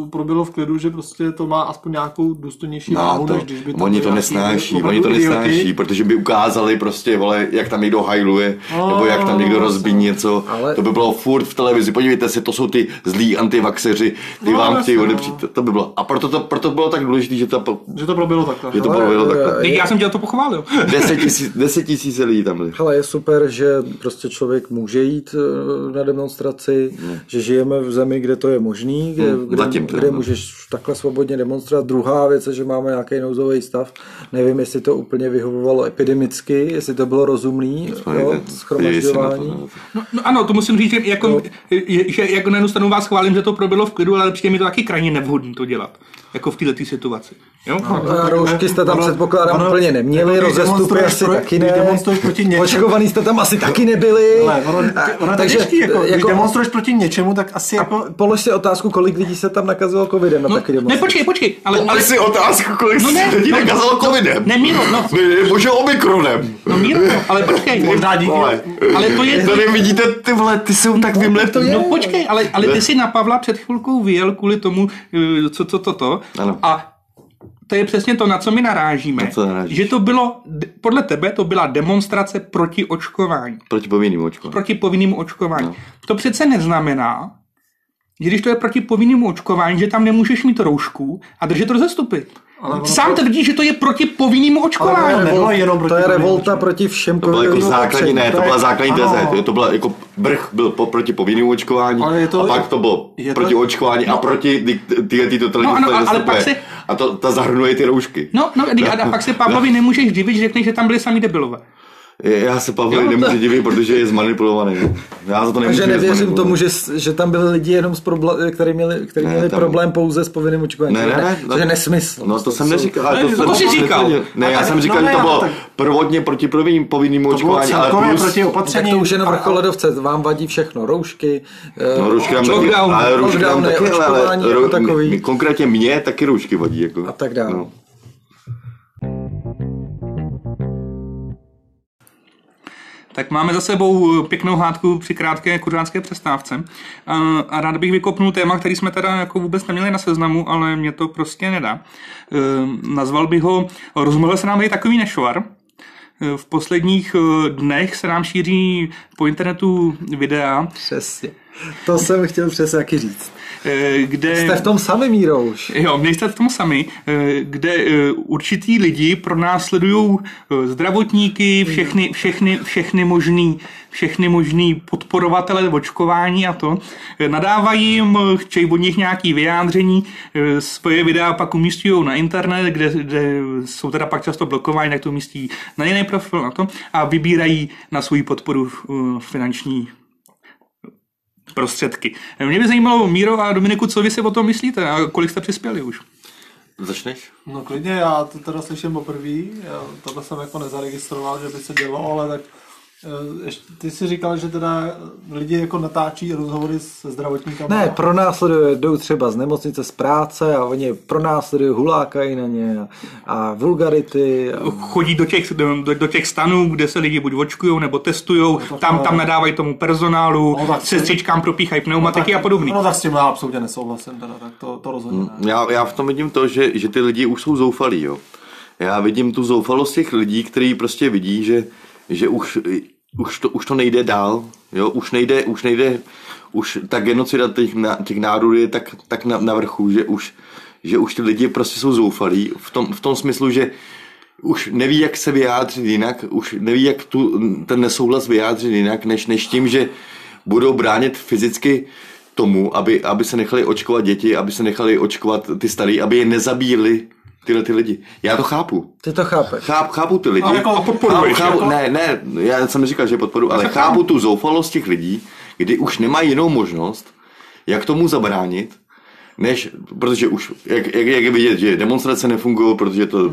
proběhlo v klidu, že prostě to má aspoň nějakou důstojnější No, váhu, to, než když by to oni to nesnáší, oni to nesnáší, protože by ukázali prostě, vole, jak tam někdo hajluje, No, nebo jak tam někdo no, rozbíjí něco, Ale- to by bylo furt v televizi, podívejte se, to jsou ty zlí antivaxeři, ty No, vám chtějí no. odepřít, to, to by bylo, a proto to, proto bylo tak důležité, že to, Že to proběhlo takhle. že to Ale, bylo takhle. eh, Já jsem tě to pochválil. Deset tisíc, deset tisíc lidí tam byli. Hele, je super, že prostě člověk může jít eh, na demonstraci, že žijeme v zemi, kde to je možný, kde, Hmm, kde, zatím kde no. můžeš takhle svobodně demonstrovat. Druhá věc je, že máme nějaký nouzový stav. Nevím, jestli to úplně vyhovovalo epidemicky, jestli to bylo rozumný, jo, To, no. No, no ano, to musím říct, že, jako, No. je, že jako na jednu stranu vás chválím, že to proběhlo v klidu, ale přijde mi to taky krajně nevhodné to dělat. Jako v této situaci. Jo? A roušky jste tam Ono- předpokládám ono- úplně neměli, jako rozestupy asi pro- taky když ne. demonstruješ proti něčemu- Očkovaný jste tam asi taky nebyli. Ale ono, A- ono takže, těžký, jako, jako, když jako- demonstruješ proti něčemu, tak asi jako... Polož si otázku, kolik lidí se tam nakazilo covidem na No, taky ne, počkej, počkej, ale, ale Ale si otázku, kolik No no ne, lidí no, nakazalo covidem. ne, Míro, no. Bože, omikronem. no Míro, ale počkej, Možná díky... Vole. ale to je, Tady vidíte, ty vole, ty jsou tak vymletý. No počkej, ale, ale ty si na Pavla před chvilkou vyjel kvůli tomu, eh, co to, to, to. Ano. A to je přesně to, na co my narážíme. Na co narážíš? Že to bylo, podle tebe to byla demonstrace proti očkování. Proti povinným očkům. Proti povinnému očkování. No. To přece neznamená, že když to je proti povinnému očkování, že tam nemůžeš mít roušku a držet rozestupy. Ale Sám to- tvrdí, že to je proti povinnému Ale očkování. to je, jenom to proti je covidu. revolta proti všem To byla jako základní, ne, to To je- byla základní teze. To, to byla jako vrch byl po, proti povinnému očkování Ale je to- a pak to bylo je to- proti očkování a proti ty- tyhle ty totalitní No ano, ale pak se- A to, ta zahrnuje ty roušky. No, no, a, a pak se Pavlovi nemůžeš divit, že řekneš, že tam byli sami debilové. Já se Pavlovi to- nemůžu divit, protože je zmanipulovaný. Já za to nemůžu Takže nevěřím tomu, že, že tam byli lidi jenom, s problém, který měli, který Ne, měli tam- problém pouze s povinným očkováním. Ne, ne, ne. To je nesmysl. No to jsem neříkal. ale Ne, to, to jsem- jsi říkal. Ne, já tak- jsem říkal, no že ne, to bylo tak- prvotně proti povinným, povinnému To bylo očkování, ale celkově plus... proti Tak opatření. to už je na a- vrchol ledovce, vám vadí všechno, roušky, eh, No, roušky nám taky, Lockdown. ale roušky nám taky, ale, jako konkrétně mě taky roušky vadí. Jako. a tak dále. Tak máme za sebou pěknou hádku při krátké kuřácké přestávce. A, a rád bych vykopnul téma, který jsme teda jako vůbec neměli na seznamu, ale mě to prostě nedá. E, nazval bych ho, rozmohl se nám tady takový nešvar. V posledních dnech se nám šíří po internetu videa, Přesně. To jsem chtěl přesně taky říct. e, kde... Jste v tom sami mírou už. Jo, nejste v tom sami, eh, kde eh, určitý lidi pronásledují eh, zdravotníky, všechny, všechny, všechny možný, všechny možný podporovatele očkování a to. Eh, Nadávají jim, eh, chtějí od nich nějaký vyjádření, eh, svoje videa pak umístují na internet, kde, kde jsou teda pak často blokováni, tak to umístí na jiný profil na to a vybírají na svou podporu eh, finanční prostředky. Mě by zajímalo, Míro a Dominiku, co vy si o tom myslíte a kolik jste přispěli už? Začneš? No klidně, já to teda slyším poprvé, já tohle jsem jako nezaregistroval, že by se dělo, ale tak Ty jsi říkal, že teda lidi jako natáčí rozhovory se zdravotníkama. Ne, pro následuje, jdou třeba z nemocnice z práce a oni pro následují, hulákají na ně a, a vulgarity. A, chodí do těch, do, do těch stanů, kde se lidi buď očkují nebo testují, tak tam, to- tam nadávají tomu personálu, No, tak- sestřičkám propíchají pneumatiky a podobný. No tak s tím já absolutně nesouhlasím, teda, tak to, to rozhodně ne. Já, já v tom vidím to, že, že ty lidi už jsou zoufalí, jo. Já vidím tu zoufalost těch lidí, kteří prostě vidí, že, že už, už, to, už to nejde dál, jo, už nejde, už nejde, už ta genocida těch, těch národů je tak, tak na, na vrchu, že už, že už ty lidi prostě jsou zoufalí v tom, v tom smyslu, že už neví, jak se vyjádřit jinak, už neví, jak tu, ten nesouhlas vyjádřit jinak, než, než tím, že budou bránit fyzicky tomu, aby, aby se nechali očkovat děti, aby se nechali očkovat ty starý, aby je nezabíjeli tyhle ty lidi. Já to chápu. ty to chápeš. Cháp, chápu ty lidi. Ale jako- A podporuješ, chápu, chápu, jako- ne, ne, já jsem neříkal, že podporu, ale chápu tu zoufalost těch lidí, kdy už nemají jinou možnost, jak tomu zabránit, než, protože už, jak, jak, jak je vidět, že demonstrace nefungují, protože to,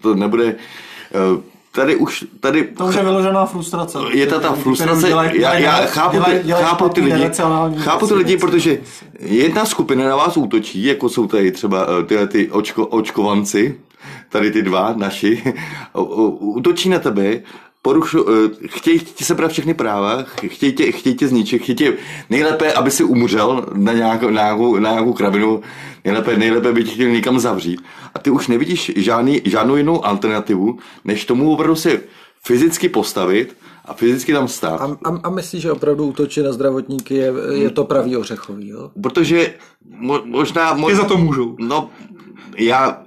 to nebude, eh, tady už, tady To už je vyložená frustrace. je ta ta frustrace, dělají- já, já chápu, dělají- ty, dělají chápu ty lidi, chápu ty lidi, protože jedna skupina na vás útočí, jako jsou tady třeba eh, tyhle ty očko, očkovanci, tady ty dva naši, útočí na tebe, porušu, eh, chtějí ti sebrat všechny práva, chtějí tě, chtějí tě zničit, chtějí tě nejlépe, aby si umřel na nějakou, na nějakou, na nějakou kravinu, nejlépe, nejlépe by tě chtěli někam zavřít. A ty už nevidíš žádný, žádnou jinou alternativu, než tomu opravdu si fyzicky postavit a fyzicky tam stát. A, a, a myslíš, že opravdu útočí na zdravotníky je, je to pravý ořechový, jo? Protože mo, možná... Mo, Ty za to můžou. No, já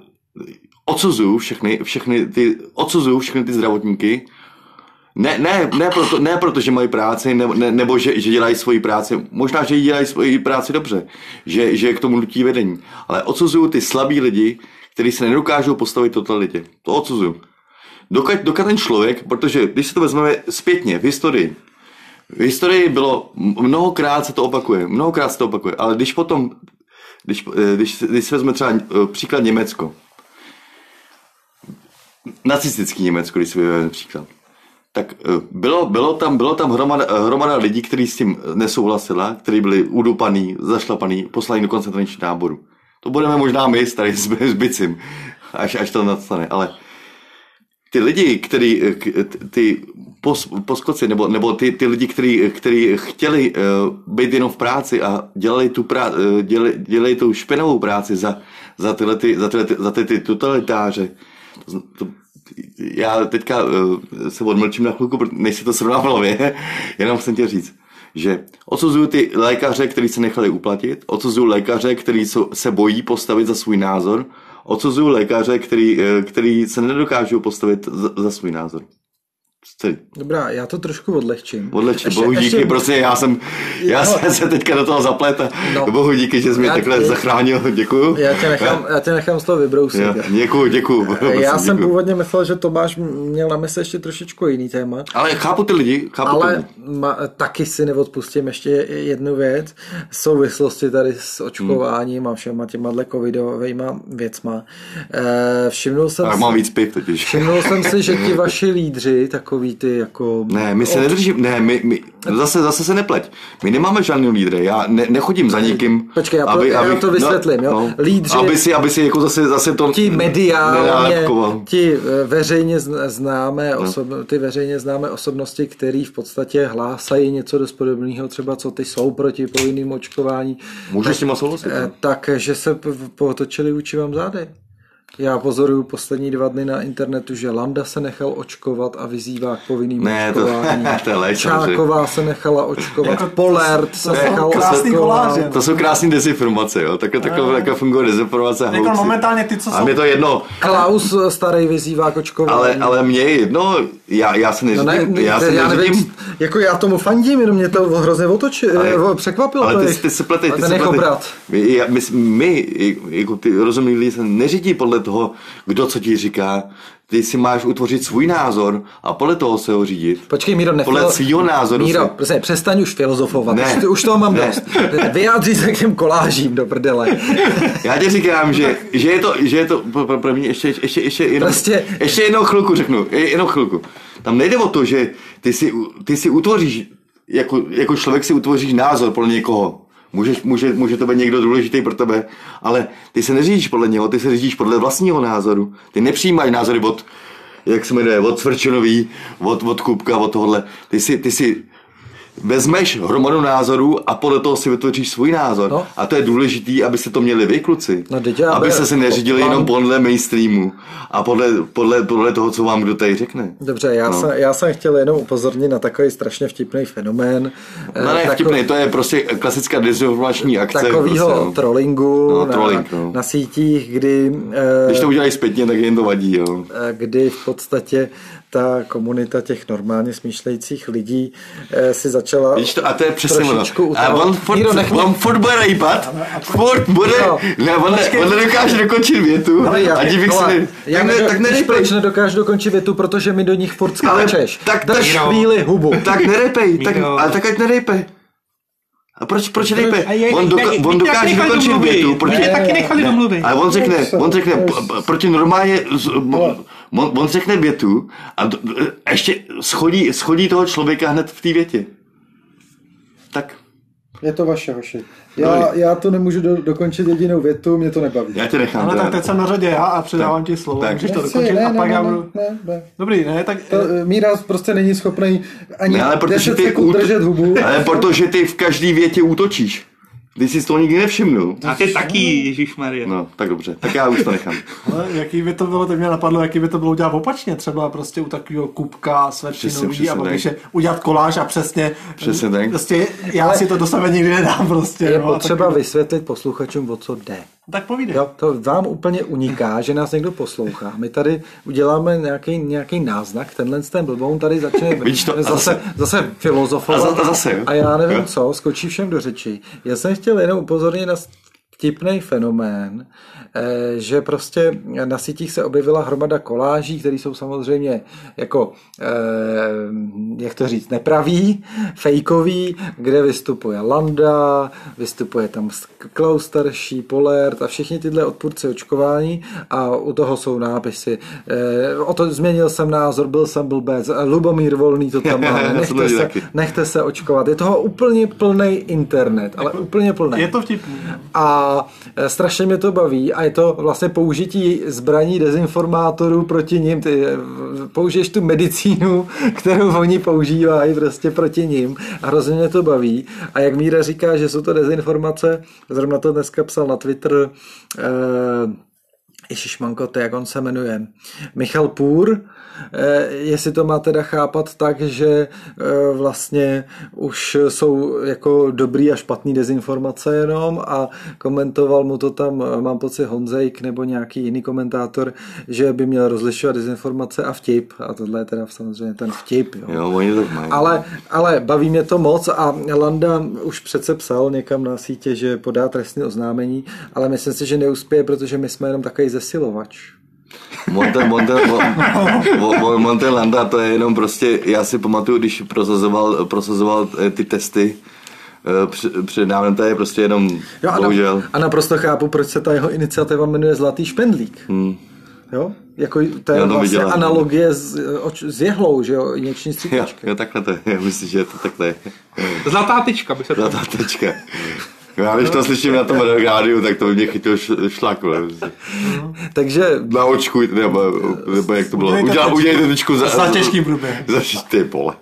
odsuzuju všechny, všechny ty, odsuzuju všechny ty zdravotníky, ne, ne, ne, proto, ne proto, že mají práci, ne, ne, nebo že, že dělají svoji práci. Možná, že dělají svoji práci dobře, že, že je k tomu nutí vedení. Ale odsuzuju ty slabí lidi, kteří se nedokážou postavit totalitě. To odsuzuju. Dokud, dokud ten člověk, protože když si to vezmeme zpětně v historii, v historii bylo, mnohokrát se to opakuje, mnohokrát se to opakuje, ale když potom, když, když, když si vezme třeba eh, příklad Německo, nacistický Německo, když si vezmeme příklad, tak eh, bylo, bylo tam, bylo tam hromada, eh, hromada lidí, kteří s tím nesouhlasila, kteří byli udupaný, zašlapaný, poslaní do koncentračních táborů. To budeme možná my, tady s, s bicím, až, až to nastane, ale ty lidi, který, ty pos, poskoci, nebo, nebo ty, ty lidi, který, který chtěli uh, být jenom v práci a dělali tu prá, dělali, dělali tu špinavou práci za, za, tyhle, ty, za, tyhle, ty, za ty, ty totalitáře, to, to, já teďka uh, se odmlčím na chvilku, než si to srovná v hlavě, jenom jsem chtěl říct, že odsuzuju ty lékaře, kteří se nechali uplatit, odsuzuju lékaře, kteří se bojí postavit za svůj názor, odsuzuju lékaře, který, eh, který se nedokážou postavit za, za svůj názor. Dobrá, já to trošku odlehčím. Odleč, Ještě- bohu díky, ještě- prostě já jsem, já Jo. jsem se teďka do toho zaplet a No. bohu díky, že jsi mě Já- takhle zachránil, děkuju. Já tě nechám, já tě nechám z toho vybrousit. Já, děkuju, děkuju. Já jsem děkuju. původně myslel, že Tomáš měl na mysli ještě trošičku jiný téma. Ale chápu ty lidi, chápu ty Ale lidi. ma, taky si neodpustím ještě jednu věc v souvislosti tady s očkováním a všema těma covidovými věcma. E, všimnul jsem Tak si, mám víc piv totiž. všimnul jsem si, že ti vaši lídři, takový ty jako... Ne, my se nedržíme, ne, my, my, zase, zase se nepleť. My nemáme žádný lídry, já ne, nechodím za nikým. Počkej, já to- já to vysvětlím, jo. Lídři- Aby si, aby si jako zase, zase to ti mediálně, ti eh, veřejně zn- známé, osob, ty veřejně známé osobnosti, který v podstatě hlásají něco dost podobného, třeba co ty jsou proti povinným očkování, Můžu s těma souhlasit? eh, tak, že se potočili vůči vám zády. Já pozoruju poslední dva dny na internetu, že Landa se nechal očkovat a vyzývá k povinným Ne, to- očkování. to je lež, samozřejmě. Čáková se nechala očkovat, Polert se to nechal očkovat. To jsou krásné dezinformace, jo. Takhle, takhle, takhle funguje dezinformace a Jako momentálně ty, co A jsou... mě to jedno, Klaus starý vyzývá k očkování. ale, ale mě je jedno, já, já se No neřídím, ne, já já, se já neřídím, nevím, jako já tomu fandím, jenom mě to hrozně otočil, Ale- překvapilo. ale to ty, ty se pleteš, a ty se brat. My, my, my, jako ty rozumní lidi, se neřídí podle toho, kdo co ti říká. Ty si máš utvořit svůj názor a podle toho se ho řídit. Počkej, Míro, nefilo... Podle svýho názoru Míro, se- prostě přestaň už filozofovat. Ne. Už, už toho mám Ne. dost. Vyjádří se k těm kolážím do prdele. Já ti říkám, že, že je to, že je to pro, pro, pro mě ještě, ještě, ještě, jenom, Prostě- ještě jednou chvilku řeknu, je- jenom chvilku. Tam nejde o to, že ty si, ty si utvoříš, jako, jako člověk si utvoříš názor podle někoho. Můžeš, může, může to být někdo důležitý pro tebe, ale ty se neřídíš podle něho, ty se řídíš podle vlastního názoru. Ty nepřijímáš názory od, jak se jmenuje, od Svrčenový, od, od Kupka, od tohohle. Ty si, ty si vezmeš hromadu názorů a podle toho si vytvoříš svůj názor. No. A to je důležitý, abyste to měli vy, kluci. No, já aby se se neřídili plán- jenom podle mainstreamu a podle, podle, podle toho, co vám kdo tady řekne. Dobře, já, No. jsem, já jsem chtěl jenom upozornit na takový strašně vtipný fenomén. No ne, Tako- vtipný, to je prostě klasická dezinformační akce. Takovýho prostě, no. trollingu No, na, trolling, no. na sítích, kdy, Když to eh, udělají zpětně, tak jim to vadí. Jo. eh, kdy v podstatě ta komunita těch normálně smýšlejících lidí eh, si začala Víš to, a to je přesně ono. A on furt, Míro, nech on furt bude rejpat, furt bude, Jo. ne, on, ne, on nedokáže dokončit větu Ale já, a se ne, já tak, ne, tak nerejpej. proč nedokážu dokončit větu, protože mi do nich furt Ale skáčeš. tak- Drž tak- chvíli hubu. Tak nerejpej, tak, ale tak ať nerejpe. A proč, proč rejpe? A je- On, doka, on dokáže dokončit větu, protože Mě taky nechali domluvit. Ale on řekne, on řekne, proti normálně, on, on řekne větu a d- ještě schodí, schodí toho člověka hned v té větě. Tak, Je to vaše, hoši. Já, já to nemůžu do, dokončit jedinou větu, mě to nebaví. já tě nechám. Ale tak teď jsem na řadě já a předávám ti slovo. Tak. Můžeš to dokončit ne, a pak ne, já budu... ne, ne. Dobrý, ne, tak... To, eh, Míra prostě není schopný ani Ne, ale protože 10 ty sekund út- držet hubu. Ale protože ty v každý větě útočíš. Ty jsi z toho nikdy nevšimnul. A ty taky, Ježíš Maria. No, tak dobře, tak já už to nechám. Ale jaký by to bylo, teď mě napadlo, jaký by to bylo udělat opačně, třeba prostě u takového kubka přesně a babiše udělat koláž a přesně, Přesně tak. prostě já si to do sebe nikdy nedám prostě. Je no, potřeba tak, vysvětlit posluchačům, o co jde. Tak povídej. Jo, to vám úplně uniká, že nás někdo poslouchá. My tady uděláme nějaký, nějaký náznak, tenhle ten blboun tady začne Vidíš to? A zase, zase- zase filozofovat. A za- a zase, jo? a já nevím Jo. co, skočí všem do řeči. Já jsem chtěl jenom upozornit na vtipný fenomén, eh, že prostě na sítích se objevila hromada koláží, které jsou samozřejmě jako, eh, jak to říct, nepravý, fejkový, kde vystupuje Landa, vystupuje tam Klaus starší, Polert a všichni tyhle odpůrci očkování a u toho jsou nápisy. eh, O to změnil jsem názor, byl jsem blbec, Lubomír Volný to tam má, nechte se, nechte se očkovat. Je toho úplně plný internet, ale úplně plný. Je to vtipný. A e, strašně mě to baví a je to vlastně použití zbraní dezinformátorů proti ním. Ty e, v- použiješ tu medicínu, kterou oni používají prostě proti ním a hrozně mě to baví. A jak Míra říká, že jsou to dezinformace, zrovna to dneska psal na Twitter eh, Ježišmanko, to jak on se jmenuje, Michal Půr, eh, jestli to má teda chápat tak, že eh, vlastně už jsou jako dobrý a špatný dezinformace jenom a komentoval mu to tam, eh, mám pocit Honzejk nebo nějaký jiný komentátor, že by měl rozlišovat dezinformace a vtip a tohle je teda samozřejmě ten vtip. Jo. Jo, oni to mají. Ale, ale baví mě to moc a Landa už přece psal někam na sítě, že podá trestní oznámení, ale myslím si, že neuspěje, protože my jsme jenom takový zesilovač. Monte, Monte, Mo- Mo- Monte Landa, to je jenom prostě, já si pamatuju, když prosazoval, prosazoval eh, ty testy, eh, před, dávnem, to je prostě jenom, Jo, a, bohužel. na, a naprosto chápu, proč se ta jeho iniciativa jmenuje Zlatý špendlík. Hmm. Jo? Jako, to je Já to vlastně viděla. analogie s, oč- s jehlou, že jo, injekční Jo, stříkačka. jo, takhle to je, já myslím, že to takhle je. Zlatá tyčka by se to... Zlatá tečka. Já když to slyším na tom rádiu, tak to by mě chytil šlak. Takže Na očku, nebo, nebo jak to bylo, Udělejte udělejte tečku za, Za těžký průběh. Za ty vole.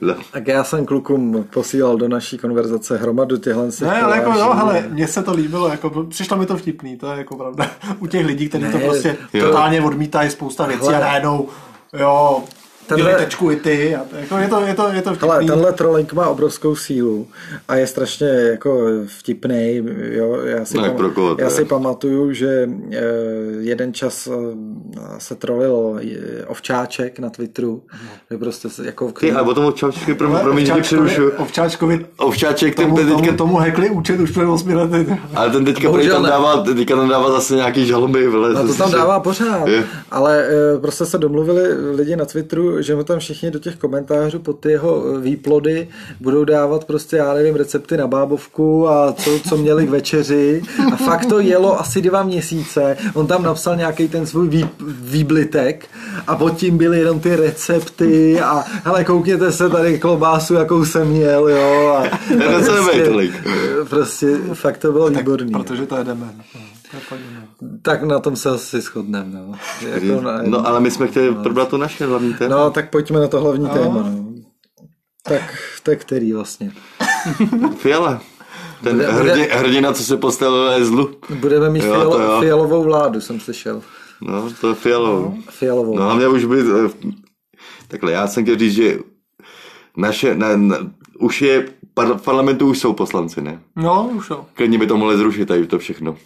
Za- tak já jsem klukům posílal do naší konverzace hromadu těchhle Ne, ale jako jo, hele, mně se to líbilo, jako přišlo mi to vtipný, to je jako pravda. U těch lidí, kteří to prostě jo. totálně odmítají spousta věcí Hele. a najednou, jo, Tenhle... Tenhle- tečku i ty. A to, jako je to, je to, je to Ale vtipný. tenhle trolling má obrovskou sílu a je strašně jako vtipný. Jo, já si, jak pro koho já je? si pamatuju, že eh, jeden čas eh, se trolil eh, ovčáček na Twitteru, že prostě se jako Ty, ale o tom ovčáčkovi, pro, pro mě Ovčáčkovi- přerušu. Ovčáčkovi Ovčáček, ten, tomu, ten tomu, teďka, tomu hackli účet už před 8 lety. ale ten teďka Bohužel tam ne. dává, teďka tam dává zase nějaký žaloby. Vle, No to tam dává pořád, Je. ale eh, prostě se domluvili lidi na Twitteru, že mu tam všichni do těch komentářů pod ty jeho eh, výplody budou dávat prostě, já nevím, recepty na bábovku a co, co měli k večeři a fakt to jelo asi dva měsíce. On tam napsal nějaký ten svůj vý, výblitek a pod tím byly jenom ty recepty a hele, koukněte se tady klobásu, jakou jsem měl, jo. A, nebude tolik. prostě fakt to bylo výborný. Protože to je demen. No, to je fakt demen. Tak na tom se asi shodneme. No. Jako na- No ale my jsme chtěli probrat to naše hlavní téma. No, tak pojďme na to hlavní téma. No. Tak je který vlastně? Fiala. Ten Bude- bude- hrdě, hrdina, co se postavil ve zlu. Budeme mít Jo, fialo, fialovou vládu, jsem slyšel. No, to je Fialovou. Fialovou. No hlavně už by... Takhle, já jsem chtěl říct, že naše, na, na, už je, par, v parlamentu už jsou poslanci, ne? No, už jo. Klidně by to mohli zrušit tady to všechno.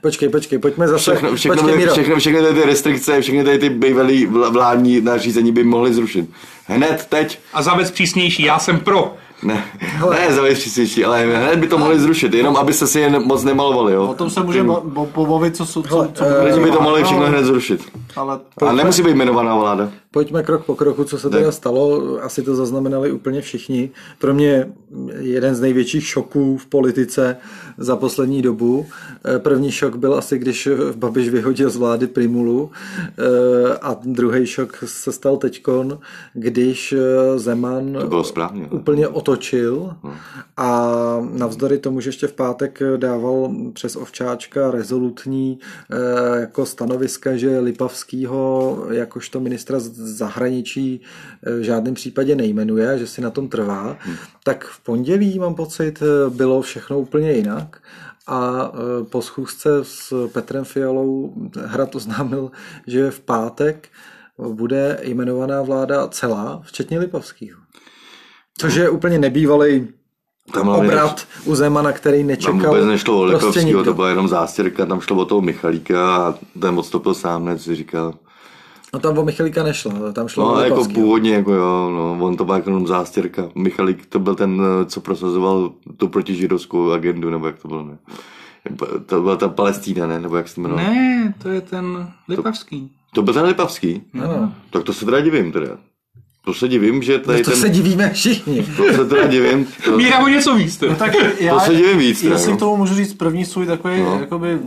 Počkej, počkej, pojďme zase. Všechno, všechno, počkej, všechno, všechno, všechny tady ty restrikce, všechny tady ty bývalý vládní nařízení by mohli zrušit. Hned, teď. A zavec přísnější, já jsem pro. Ne, ne zavést přísnější, ale hned by to mohli zrušit, jenom aby se si jen moc nemalovali, O jo. tom se můžeme bo- pobavit, co, co, co, Hele, co eh, by to mohli všechno hned zrušit. Ale A nemusí být jmenovaná vláda. Pojďme krok po kroku, co se teda stalo. Asi to zaznamenali úplně všichni. Pro mě jeden z největších šoků v politice za poslední dobu. Eh, První šok byl asi, když Babiš vyhodil z vlády Primulu eh, a druhý šok se stal teďkon, když eh, Zeman To bylo správně. úplně otočil a navzdory tomu, že ještě v pátek dával přes Ovčáčka rezolutní jako stanoviska, že Lipavskýho jakožto ministra zahraničí eh, v žádném případě nejmenuje, že si na tom trvá, tak v pondělí, mám pocit, eh, bylo všechno úplně jinak. A eh, po schůzce s Petrem Fialou Hrad oznámil, že v pátek bude jmenovaná vláda celá, včetně Lipavského. Což je úplně nebývalý Tam obrat u Zemana, který Tam nečekal. vůbec nešlo o prostě Lipovského, nikdo. to byla jenom zástěrka, tam šlo o toho Michalíka a ten odstoupil sám, ne, co si říkal. No tam o Michalíka nešlo, tam šlo No, jako původně, jako jo, no, on to byl jako jenom zástěrka. Michalík to byl ten, co prosazoval tu protižidovskou agendu, nebo jak to bylo, ne? To byla ta Palestína, ne? Nebo jak se to jmenovalo? Ne, to je ten Lipavský. To byl ten Lipavský? Ano. Tak to se teda divím, teda. To se divím, že tady No to ten... se divíme všichni. To se teda divím. To... Míra o něco víc. teda. tak já, se divím víc, teda, Jestli no. k tomu můžu říct první svůj takový, No. no. jakoby,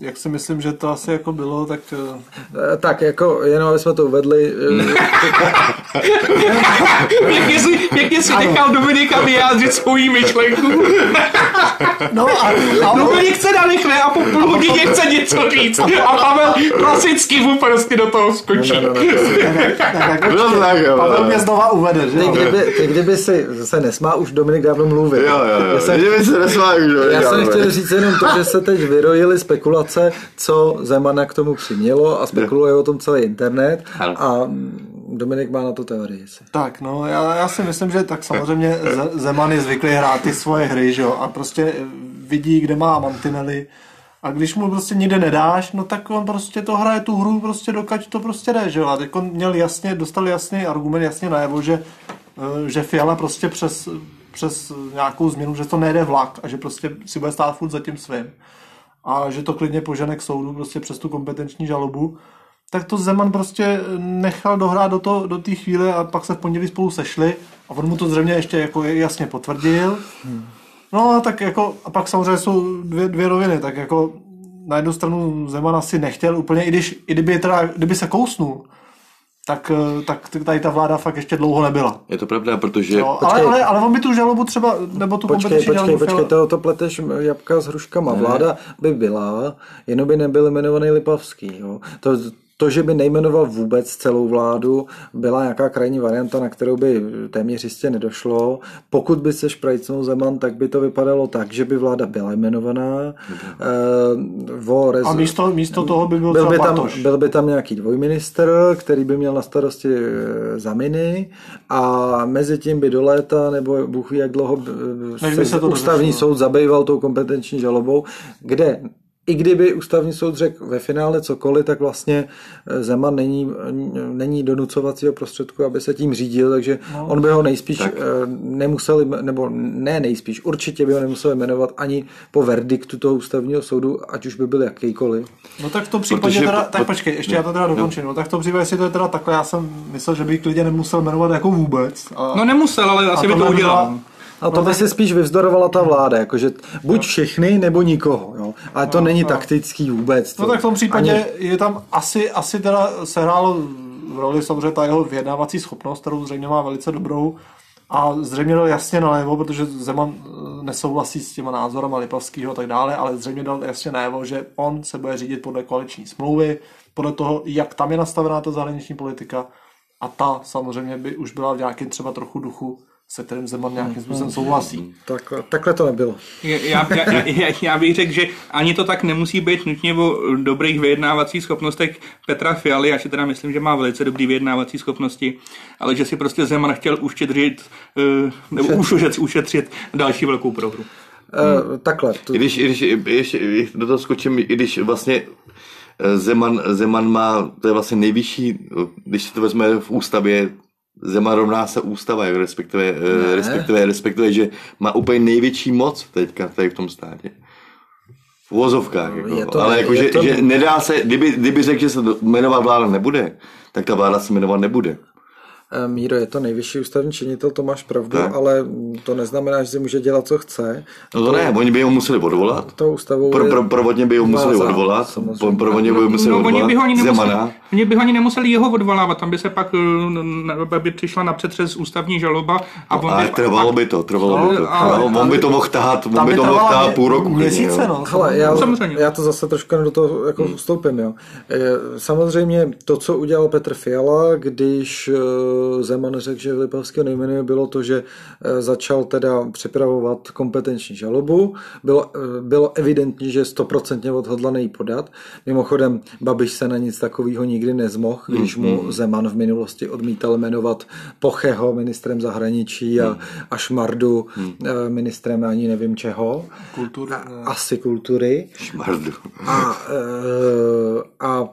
jak si myslím, že to asi jako bylo, tak eh, Eh, Tak jako, jenom aby jsme to uvedli, eh, Pěkně si, pěkně si nechal Dominika vyjádřit svoji myšlenku. No a, a Dominik se nadechne a po půl hodině chce něco říct. A Pavel klasicky mu prostě do toho skočí. tak, Bylo to tak, jo. Pavel mě znova uvede, že ty jo? kdyby, ty kdyby si se nesmá, už Dominik dávno mluvil. Jo, jo, jo. Já jsem, Kdyby se nesmáli, že jo, já jsem chtěl říct jenom to, že se teď vyrojily spekulace, co Zemana k tomu přimělo a spekuluje o tom celý internet a mm, Dominik má na to teorii. si. Tak, no, já, já si myslím, že tak samozřejmě Ze- Zeman je zvyklý hrát ty svoje hry, že jo, a prostě vidí, kde má mantinely a když mu prostě nikde nedáš, no tak on prostě to hraje tu hru prostě dokud to prostě jde, že jo, a teď on měl jasně, dostal jasný argument, jasně najevo, že, eh, že Fiala prostě přes, přes nějakou změnu, že to nejde vlak a že prostě si bude stát furt za tím svým. A že to klidně požene k soudu prostě přes tu kompetenční žalobu, tak to Zeman prostě nechal dohrát do, to, do té chvíle a pak se v pondělí spolu sešli a on mu to zřejmě ještě jako jasně potvrdil. No a tak jako, a pak samozřejmě jsou dvě, dvě roviny, tak jako na jednu stranu Zeman asi nechtěl úplně, i, když, i kdyby, teda, kdyby se kousnul, tak, tak tady ta vláda fakt ještě dlouho nebyla. Je to pravda, protože... Jo, ale, Počkej. ale, ale on by tu žalobu třeba, nebo tu Počkej, počkej, žalobu počkej, to, to pleteš jabka s hruškama. Vláda by byla, jenom by nebyl jmenovaný Lipavský. Jo. To, to, že by nejmenoval vůbec celou vládu, byla nějaká krajní varianta, na kterou by téměř jistě nedošlo. Pokud by se šprajcnul Zeman, tak by to vypadalo tak, že by vláda byla jmenovaná. Uh, rez... A místo, místo toho by byl, byl by, tam, byl by tam nějaký dvojminister, který by měl na starosti zaminy a mezi tím by do léta, nebo Bůh ví, jak dlouho se, se to ústavní soud zabýval tou kompetenční žalobou, kde i kdyby ústavní soud řekl ve finále cokoliv, tak vlastně eh, Zeman není, není donucovacího prostředku, aby se tím řídil, takže no, on by ho nejspíš tak. Eh, nemusel, nebo ne nejspíš, určitě by ho nemusel jmenovat ani po verdiktu toho ústavního soudu, ať už by byl jakýkoliv. No tak v tom případě Protože, teda, tak počkej, ještě no, já to teda dokončím, no. no tak v tom případě, jestli to je teda takhle, já jsem myslel, že by klidně nemusel jmenovat jako vůbec. A, no nemusel, ale asi by to udělal. A to by se spíš vyvzdorovala ta vláda, jakože buď všechny, nebo nikoho. Jo? Ale to no, není no. taktický vůbec. No tak v tom případě ani... je tam asi, asi teda sehrálo v roli samozřejmě ta jeho vyjednávací schopnost, kterou zřejmě má velice dobrou. A zřejmě dal jasně najevo, protože Zeman eh, nesouhlasí s těma názorama Lipavského a tak dále, ale zřejmě dal jasně najevo, že on se bude řídit podle koaliční smlouvy, podle toho, jak tam je nastavená ta zahraniční politika a ta samozřejmě by už byla v nějakém třeba trochu duchu se kterým Zeman nějakým způsobem souhlasí. Tak, takhle to nebylo. Já, já, já, já bych řekl, že ani to tak nemusí být nutně o dobrých vyjednávacích schopnostech Petra Fialy, já si teda myslím, že má velice dobrý vyjednávací schopnosti, ale že si prostě Zeman chtěl uštědřit, eh, nebo už ušetřit, ušetřit další velkou prohru. Uh, takhle. To... I když, i když ještě do toho skočím, i když vlastně eh, Zeman, Zeman má, to je vlastně nejvyšší, když si to vezme v ústavě, Zeman rovná se ústava, respektive, eh, respektive, respektive, že má úplně největší moc teďka tady v tom státě. V uvozovkách, jako, to, ale jako, že, to... že nedá se, kdyby, kdyby řekl, že se jmenovat vláda nebude, tak ta vláda se jmenovat nebude. Eh, Míro, je to nejvyšší ústavní činitel, to máš pravdu, ne? ale to neznamená, že si může dělat, co chce. No to, to ne, oni by ho museli odvolat. To ústavou pro, pro, provodně by ho museli odvolat. Provodně by ho museli no, odvolat. Oni by ho ani nemuseli, oni by ho ani nemuseli jeho odvolávat, tam by se pak eh, by přišla na přetřes ústavní žaloba. A on ale by, trvalo by to, trvalo no, by to. Ale, no, on by to mohl tahat, on by to mohl tahat půl roku. Měsíce, no. Hele, já, samozřejmě. já to zase trošku do toho jako hmm. vstoupím, jo. Samozřejmě to, co udělal Petr Fiala, když Zeman řekl, že Lipavského nejmenuje, bylo to, že eh, začal teda připravovat kompetenční žalobu. Bylo, eh, bylo evidentní, že stoprocentně odhodlaný podat. Mimochodem, Babiš se na nic takového nikdy nezmohl, když mu mm-hmm. Zeman v minulosti odmítal jmenovat Pocheho ministrem zahraničí a, mm. a Šmardu mm. ministrem ani nevím čeho. Kultury. Asi kultury. Šmardu. A, a, a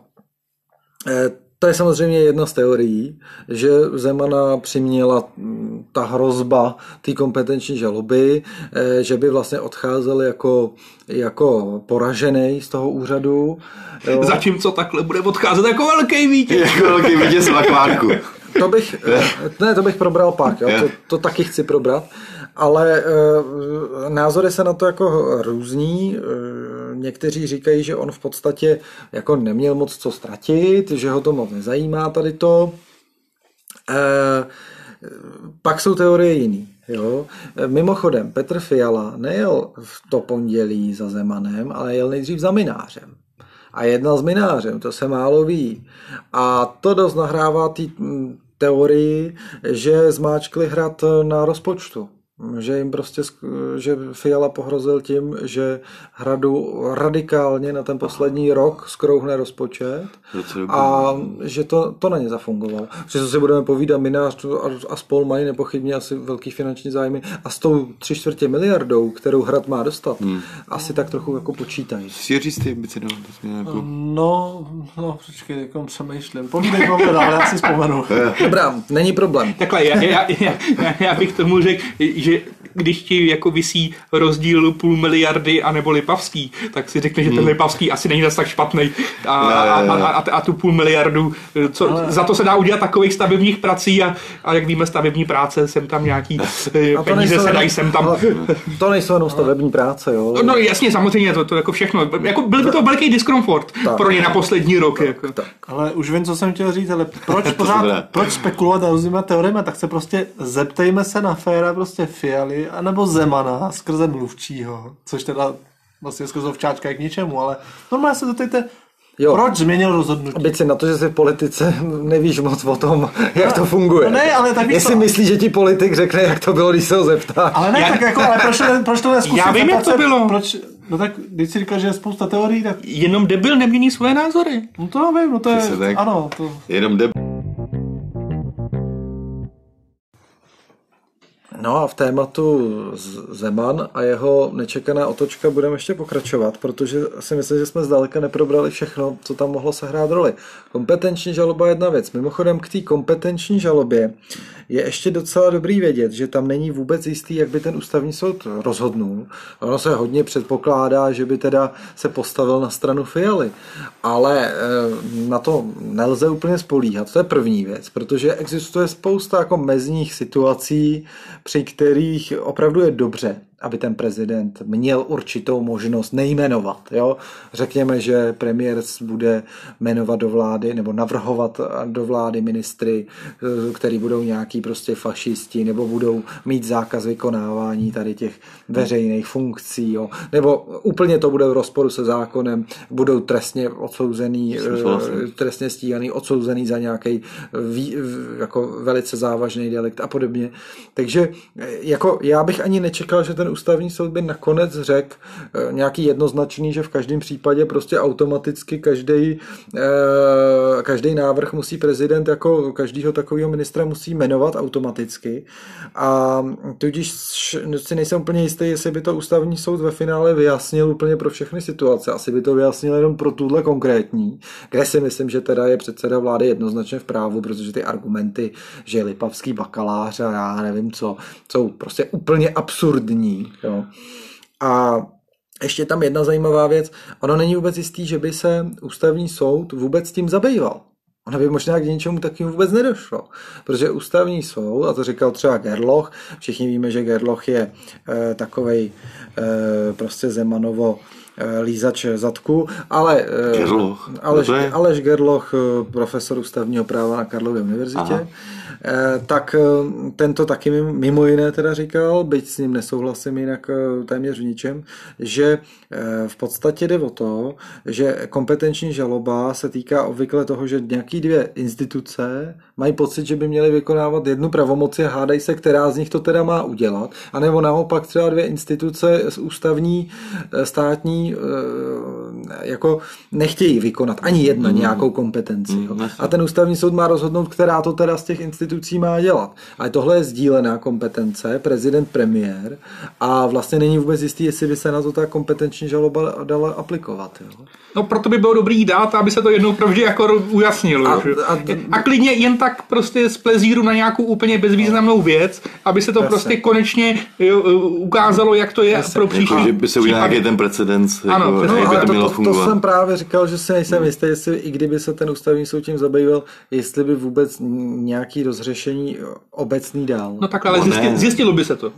to je samozřejmě jedna z teorií, že Zemana přiměla mm, ta hrozba té kompetenční žaloby, eh, že by vlastně odcházel jako, jako poražený z toho úřadu. Jo. Zatímco takhle bude odcházet jako velký vítěz. Jako velký vítěz v akvárku. To bych, eh, ne, to bych probral pak, jo. To, to taky chci probrat, ale e, názory se na to jako různí. Někteří říkají, že on v podstatě jako neměl moc co ztratit, že ho to moc nezajímá tady to. E, pak jsou teorie jiný. Jo? Mimochodem, Petr Fiala nejel v to pondělí za Zemanem, ale jel nejdřív za Minářem. A jednal s Minářem, to se málo ví. A to dost nahrává té teorii, že zmáčkli hrad na rozpočtu že jim prostě, že Fiala pohrozil tím, že hradu radikálně na ten poslední rok skrouhne rozpočet a že to, to na ně zafungovalo. Že co si budeme povídat, Minář a spol mají nepochybně asi velký finanční zájmy a s tou tři čtvrtě miliardou, kterou hrad má dostat, hmm. asi tak trochu jako počítají. Si říct ty ambice, no, jako... No, no, počkej, jako přemýšlím. Povídej, povídej, ale já si vzpomenu. Dobrá, není problém. Takhle, já, já, já, já bych tomu řekl, že že když ti jako visí rozdíl půl miliardy a nebo Lipavský, tak si řekne, že ten hmm. Lipavský asi není zase tak špatný. A, a, a, a, a tu půl miliardu, co, ale... za to se dá udělat takových stavebních prací a, a jak víme, stavební práce, jsem tam nějaký a peníze se dají sem tam. To nejsou jenom stavební práce, jo. No jasně, samozřejmě, to, to jako všechno. Jako byl by to velký diskomfort tak, pro ně na poslední rok. Tak, jako. tak. Ale už vím, co jsem chtěl říct, ale proč pořád, proč spekulovat různýma teoriemi, tak se prostě zeptejme se na féra prostě Fialy, anebo Zemana skrze mluvčího, což teda vlastně skrze ovčáčka je k ničemu, ale normálně se zeptejte, Jo. Proč změnil rozhodnutí? Byť si na to, že jsi v politice nevíš moc o tom, jak to funguje. No ne, ale tak víš Jestli co- myslíš, že ti politik řekne, jak to bylo, když se ho zeptá. Ale ne, Já- tak jako, ale proč to, proč to neskusit? Já vím, jak to bylo. Proč, no tak, když si říkáš, že je spousta teorií, tak Jenom debil nemění svoje názory. no to vím, no to je, tak. ano, to, Jenom jde No a v tématu Zeman a jeho nečekaná otočka budeme ještě pokračovat, protože si myslím, že jsme zdaleka neprobrali všechno, co tam mohlo sehrát roli. Kompetenční žaloba je jedna věc. Mimochodem k té kompetenční žalobě je ještě docela dobrý vědět, že tam není vůbec jistý, jak by ten ústavní soud rozhodnul. Ono se hodně předpokládá, že by teda se postavil na stranu Fialy, ale eh, na to nelze úplně spolíhat. To je první věc, protože existuje spousta jako mezních situací, při kterých opravdu je dobře, aby ten prezident měl určitou možnost nejmenovat. Jo? Řekněme, že premiér bude jmenovat do vlády nebo navrhovat do vlády ministry, eh, který budou nějaký prostě fašisti nebo budou mít zákaz vykonávání tady těch veřejných funkcí. Jo? Nebo úplně to bude v rozporu se zákonem, budou trestně odsouzený, eh, trestně stíhaný, odsouzený za nějaký jako velice závažný delikt a podobně. Takže eh, jako já bych ani nečekal, že ten ústavní soud by nakonec řekl eh, nějaký jednoznačný, že v každém případě prostě automaticky každý každý návrh musí prezident jako každýho takového ministra musí jmenovat automaticky a tudíž si nejsem úplně jistý, jestli by to ústavní soud ve finále vyjasnil úplně pro všechny situace. Asi by to vyjasnil jenom pro tuhle konkrétní, kde si myslím, že teda je předseda vlády jednoznačně v právu, protože ty argumenty, že Lipavský bakalář a já nevím co, jsou prostě úplně absurdní. Jo. A ještě tam jedna zajímavá věc. Ono není vůbec jistý, že by se ústavní soud vůbec tím zabýval. Ono by možná k něčemu takovému vůbec nedošlo. Protože ústavní soud, a to říkal třeba Gerloch, všichni víme, že Gerloch je e, takovej e, prostě Zemanovo e, lízač zadku, ale e, Gerloch? Aleš, No Aleš Gerloch, profesor ústavního práva na Karlově univerzitě, Aha. Eh, tak eh, tento taky mimo- jiné teda říkal, byť s ním nesouhlasím jinak eh, téměř v ničem, že v podstatě jde o to, že kompetenční žaloba se týká obvykle toho, že nějaký dvě instituce mají pocit, že by měly vykonávat jednu pravomoci a hádají se, která z nich to teda má udělat, anebo naopak třeba dvě instituce z ústavní státní jako nechtějí vykonat ani jedna nějakou kompetenci. jo. jasně. A ten ústavní soud má rozhodnout, která to teda z těch institucí má dělat. Ale tohle je sdílená kompetence, prezident, premiér a vlastně není vůbec jistý, jestli by se na to ta kompetenční žaloba dala aplikovat. Jo. No proto by bylo dobrý dát, aby se to jednou provždy jako ujasnilo. A- že? a- a klidně jen tak prostě z plezíru na nějakou úplně bezvýznamnou věc, aby se to Jasně. prostě konečně jo, ukázalo, jak to je pro příští Jako, že by se udělal nějaký ten precedens, Ano, jako, přesně. jak by ale to mělo to, to, to fungovat. jsem právě říkal, že si nejsem jistý, jestli i kdyby se ten ústavní soud tím zabýval, jestli by vůbec nějaký rozřešení obecný dál. No tak ale No zjistilo, ne. zjistilo by se to.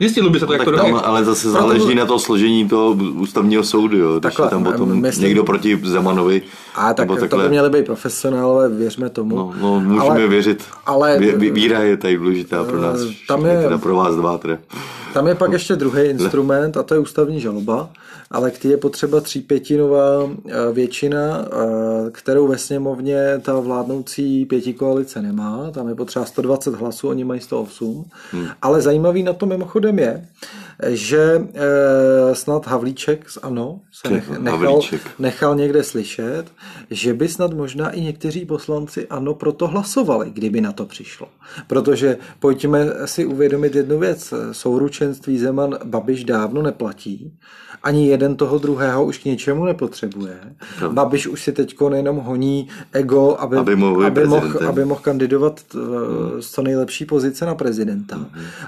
Zjistilo by se to, jak tak to tam dopadne. ale zase Proto- záleží na to složení toho ústavního soudu, jo. Když Takhle, je tam potom myslím- někdo proti Zemanovi, A tak nebo to takhle. by měli být profesionálové, věřme tomu. No, no můžeme Ale- věřit. ale- Vě, víra je tady důležitá pro nás. Tam je- Teda pro vás dva teda. Tam je pak ještě druhý instrument a to je ústavní žaloba, ale k je potřeba třípětinová eh, většina, eh, kterou ve sněmovně ta vládnoucí pětikoalice nemá. Tam je potřeba 120 hlasů, oni mají 108. Hmm. Ale zajímavý na to mimochodem je, že eh, snad Havlíček z ANO se nech, nechal, nechal někde slyšet, že by snad možná i někteří poslanci ANO proto hlasovali, kdyby na to přišlo. Protože pojďme si uvědomit jednu věc. Souručenství Zeman Babiš dávno neplatí. Ani jeden toho druhého už k ničemu nepotřebuje. Babiš už si teď jenom honí ego, aby, Aby mohl aby, mohl, aby mohl kandidovat eh, z co nejlepší pozice na prezidenta.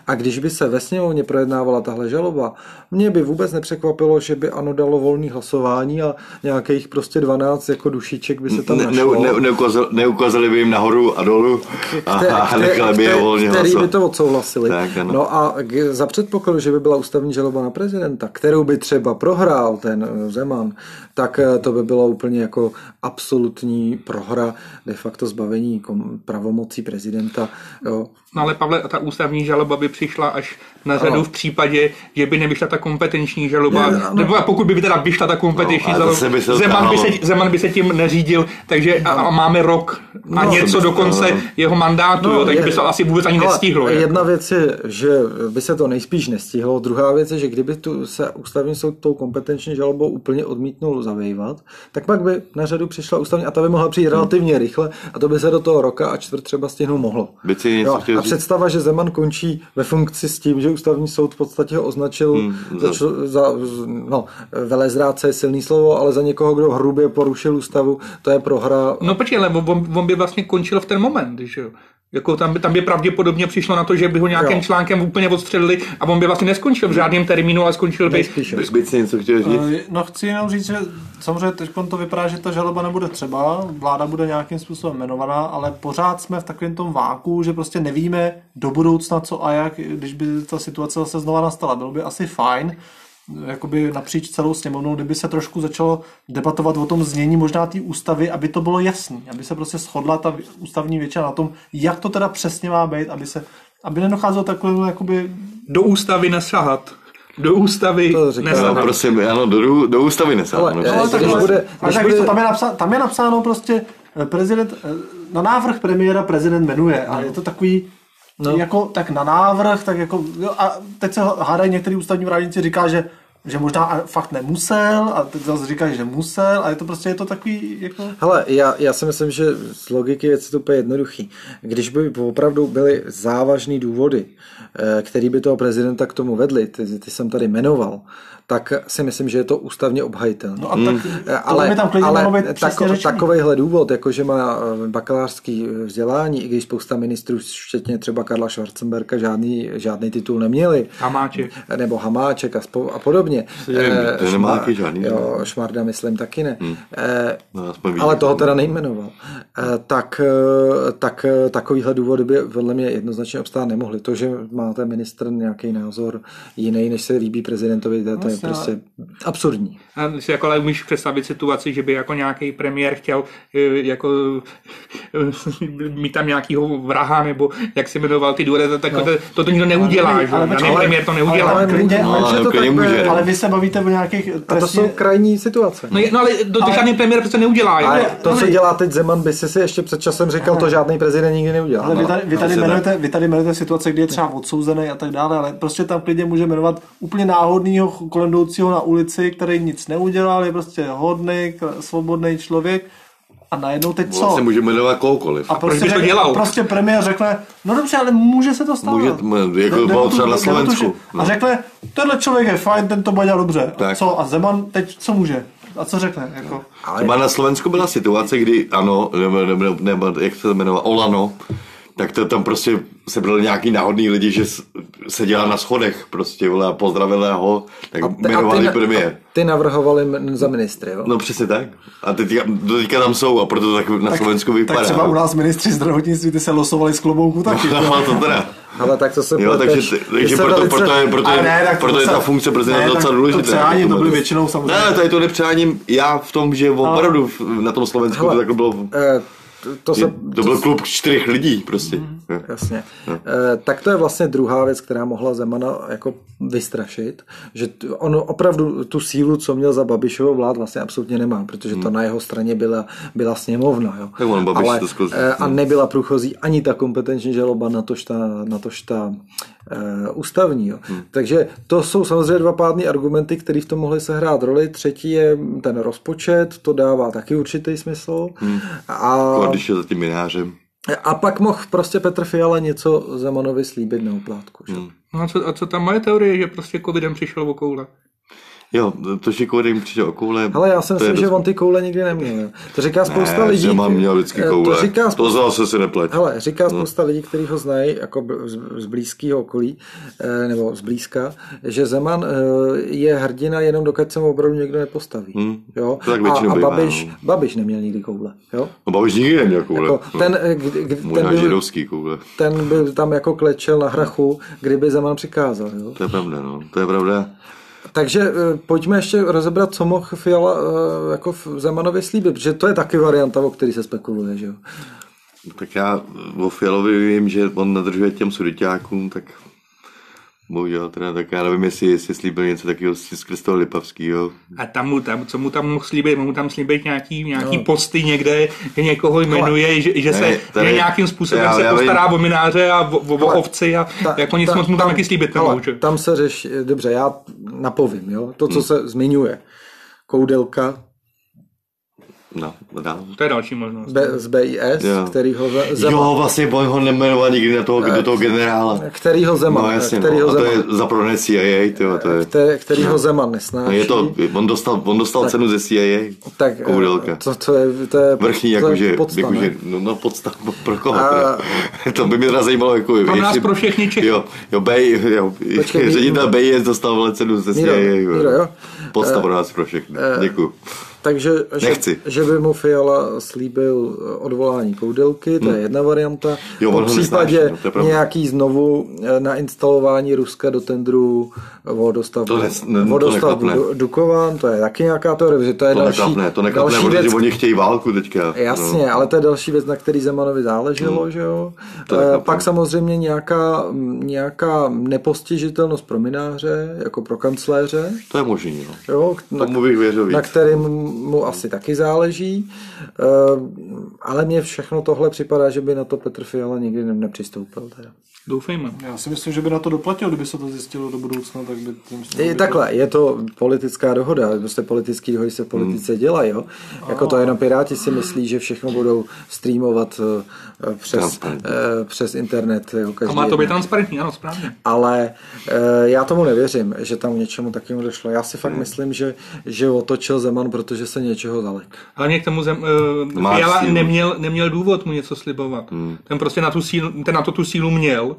A když by se ve sněmovně projednávala tahle žaloba, mě by vůbec nepřekvapilo, že by ano dalo volný hlasování a nějakých prostě 12 jako dušiček by se tam Ne, našlo. ne, ne, neukázali, neukázali by jim nahoru a dolů a, Kte- a nechali by je volně který by hlasovat. to odsouhlasili. Tak, ano. no a za předpokladu, že by byla ústavní žaloba na prezidenta, kterou by třeba prohrál ten eh, Zeman, tak eh, to by bylo úplně jako absolutní prohra, de facto zbavení pravomocí prezidenta. Jo. No ale Pavle, ta ústavní žaloba by přišla až na řadu Ano. v případě, že by nevyšla ta kompetenční žaloba, Ne, nebo pokud by teda vyšla ta kompetenční No, zase by Zeman, by se. Zeman by se tím neřídil, takže a, a máme rok a No, něco to by do se konce tahalo. jeho mandátu, jo, takže by se to asi vůbec ani nestihlo. jako. Jedna věc je, že by se to nejspíš nestihlo. Druhá věc je, že kdyby tu se ústavní soud tou kompetenční žalobou úplně odmítnul zavejvat, tak pak by na řadu přišla ústavní a ta by mohla přijít relativně rychle a to by se do toho roka a čtvrt třeba stihnout mohlo. Byť si něco Představa, že Zeman končí ve funkci s tím, že ústavní soud v podstatě ho označil Hmm, za, čl- za no, velezrádce je silný slovo, ale za někoho, kdo hrubě porušil ústavu, to je prohra. No počkej, ale on, on by vlastně končil v ten moment, že jo. Jako tam, by, tam by pravděpodobně přišlo na to, že by ho nějakým Jo. článkem úplně odstřelili a on by vlastně neskončil v žádném termínu, ale skončil by Nejspíš. By- Byť si něco chtěl říct? Eh, No chci jenom říct, že samozřejmě teď to vypadá, že ta žaloba nebude třeba, vláda bude nějakým způsobem jmenovaná, ale pořád jsme v takovém tom váku, že prostě nevíme do budoucna co a jak, když by ta situace zase znova nastala. Bylo by asi fajn, jakoby napříč celou sněmovnou, kdyby se trošku začalo debatovat o tom znění možná té ústavy, aby to bylo jasný, aby se prostě shodla ta ústavní většina na tom, jak to teda přesně má být, aby se aby nedocházelo takovému jakoby do ústavy nesahat. Do ústavy To říká- No, nesahat. prosím, ano, do, do ústavy nesáhnu. Ale, no, ale přesně. když takhle- bude- ale když tak víš bude- co, tam, je napsáno, tam je napsáno prostě eh, prezident, eh, na návrh premiéra prezident jmenuje a je to takový no. jako, tak na návrh, tak jako, jo, a teď se hádají některý ústavní právníci, říká, že že možná fakt nemusel a teď zase říkají, že musel a je to prostě je to takový jako... Hele, já, já si myslím, že z logiky věci to úplně jednoduchý. Když by opravdu byly závažné důvody, eh, který by toho prezidenta k tomu vedly, ty, ty jsem tady jmenoval, tak si myslím, že je to ústavně obhajitelné. No a tak Eh, ale, tam přesně tako, řečený. takovejhle důvod, jako že má eh, bakalářský vzdělání, i když spousta ministrů, včetně třeba Karla Schwarzenberga, žádný, žádný titul neměli, Hamáček. nebo Hamáček a, spo, a podobně. Eh, to nemá Šma- taky žádný, Jo, Šmarda myslím taky ne. Eh, No, aspoň vidím. ale toho teda nejmenoval. Eh, tak, eh, tak eh, takovýhle důvody by podle mě jednoznačně obstát nemohly. To, že máte ministr nějaký názor jiný, než se líbí prezidentovi, to, to je Prostě absurdní. A si jako ale umíš představit situaci, že by jako nějaký premiér chtěl eh, jako eh, mít tam nějakýho vraha, nebo jak se jmenoval ty důvody, tak to, to, to nikdo neudělá, Ale- že? ale počkej, premiér to ale- neudělá. ale klidně- No, ale ale to tak může. Ale vy se bavíte o nějakých A to jsou krajní situace. No, je- no ale to, to Ale- žádný premiér přece neudělá. Ale Ale- to, co ale- dělá teď Zeman, by si si ještě před časem říkal, to žádný prezident nikdy neudělal. Ale vy tady, vy, tady jmenujete, vy tady jmenujete situace, kdy je třeba odsouzený a tak dále, ale prostě tam klidně může jmenovat úplně náhodného kolem jdoucího na ulici, který nic neudělal, je prostě hodný, svobodný člověk a najednou teď co? Vlastně může jmenovat kohokoliv. A proč prostě, by to dělal? prostě premiér řekne, no dobře, ale může se to stát. Může, jako Ne- bylo třeba na Slovensku. A No. řekne, tenhle člověk je fajn, ten to bude dobře. A co? A Zeman teď co může? A co řekne? Jako? Ale Třeba na Slovensku byla situace, kdy ano, nebo, nebo, nebo jak se to jmenova, Olano, tak to tam prostě se byli nějaký náhodný lidi, že s- seděla na schodech prostě, vole, a pozdravila ho, tak a ty- jmenovali a ty, premiér. a ty navrhovali za ministry, jo? No přesně tak. A teďka, do teďka tam jsou a proto tak na Slovensku vypadá. Tak třeba u nás ministři zdravotnictví ty se losovali z klobouku taky. No, to teda. Ale tak to se Jo, takže. Ty takže se proto, velice- proto, je, proto, je, ne, tak to proto je se- ta funkce prezidenta ne, tak docela to důležitá. přání jako to byly to- většinou samozřejmě. Ne, tady to nepřáním já v tom, že opravdu na tom Slovensku to takhle bylo, Eh, to, to se, to byl klub čtyřech lidí prostě. Jo. Jasně. E, tak to je vlastně druhá věc, která mohla Zemana jako vystrašit, že on opravdu tu sílu, co měl za Babišovou vlád, vlastně absolutně nemá, protože to na jeho straně byla, byla sněmovna. Jo. Tak on Babiš Ale, to e, a nebyla průchozí ani ta kompetenční žaloba, na tož ta, na tož ta ústavní. Jo. Takže to jsou samozřejmě dva pádné argumenty, které v tom mohly sehrát roli. Třetí je ten rozpočet, to dává taky určitý smysl. A, Jako Když je za tím minářem. a pak mohl prostě Petr Fiala něco Zemanovi slíbit na oplátku. Že? No a co, a co tam moje teorie, že prostě covidem přišel o koule? Jo, to, Kodym přišel o koule. Ale já si myslím, že on ty koule nikdy neměl. To říká spousta ne, lidí. Zeman měl vždycky eh, koule. To říká to zase si nepletí. Hele, říká spousta lidí, kteří ho znají jako z, blízkého okolí, eh, nebo z blízka, že Zeman eh, je hrdina jenom dokud se mu opravdu někdo nepostaví. Hmm. Jo? To tak a, a bývá, Babiš, no. Babiš neměl nikdy koule. Jo? No Babiš nikdy neměl koule. Jako, ten, eh, kdy, ten, byl, židovský koule. ten byl tam jako klečel na hrachu, kdyby Zeman přikázal. Jo? To je pravda, no. To je pravda. Takže eh, pojďme ještě rozebrat, co mohl Fiala eh, jako v Zemanovi slíbit, protože to je taky varianta, o který se spekuluje, že jo. Tak já o Fialovi vím, že on nadržuje těm sudiťákům, tak bohužel teda, tak já nevím, jestli, jestli slíbil něco takového skrz toho Lipavského. A tam mu, tam, co mu tam mohl slíbit, mohl mu tam slíbit nějaký, nějaký no. posty někde, že někoho jmenuje, že, že se Ne, tady- že nějakým způsobem já- se já vím. postará o mináře a o, o, o Ale ovci a Ta- jako nic ta- moc mu tam taky slíbit nemůže. Tam se řeší, dobře, já napovím, jo, to, Hmm. co se zmiňuje. Koudelka No, dál. To je další možnost. B, z BIS, Jo. který ho ze- Zeman, Jo, vlastně on ho nemenoval nikdy na toho, do toho generála. který ho Zeman, No jasně, který no. ho A to Zeman, je za pro CIA, tyjo, to je... který, který ho Zeman No, nesnáší. je to, on dostal, on dostal cenu ze CIA, tak, eh, Koudelka. To, to, je, to je, Vrchní, to je jakože, podsta, jakože, ne? no, no podstav, pro koho? A- to by mě teda zajímalo, jako, Pro nás, pro všechny Čechy. Jo, jo, Bej, jo, Počkej, ředitel. BIS dostal cenu ze CIA, Míro, jo. Podstav pro nás pro všechny, děkuju. Takže, že, Nechci. že by mu Fiala slíbil eh, odvolání Koudelky, to je jedna varianta. Hmm. Jo, ho případě nesnáší, no, nějaký znovu eh, nainstalování Ruska do tendru vodostavbu, To nes- ne- to vodostavbu Dukovan, to je taky nějaká teorie, že to je To další, neklapne, to neklapne, další protože věc, oni chtějí válku teďka. Jasně, No. ale to je další věc, na který Zemanovi záleželo, že jo. To Eh, chápu. Pak samozřejmě nějaká, nějaká nepostižitelnost pro mináře, jako pro kancléře, To je možný, no. jo, na, Tomu bych věřil na víc. kterým mu asi taky záleží. Eh, Ale mně všechno tohle připadá, že by na to Petr Fiala nikdy ne- nepřistoupil. Teda. Doufejme. Já si myslím, že by na to doplatil, kdyby se to zjistilo do budoucna, tak by tím I takhle, je to politická dohoda, prostě politický dohody se v politice Hmm. dělají, jo. Jako to jenom Piráti si myslí, že všechno budou streamovat eh, přes, Transparentně. eh, přes internet. Jo, A každý má to být transparentní, ano, správně. Ale eh, já tomu nevěřím, že tam něčemu takovému došlo. Já si fakt Hmm. myslím, že, že otočil Zeman, protože se něčeho zalek. Ale mě k tomu zem, uh, Fiala neměl, neměl důvod mu něco slibovat. Hmm. Ten prostě na tu sílu, ten na to tu sílu měl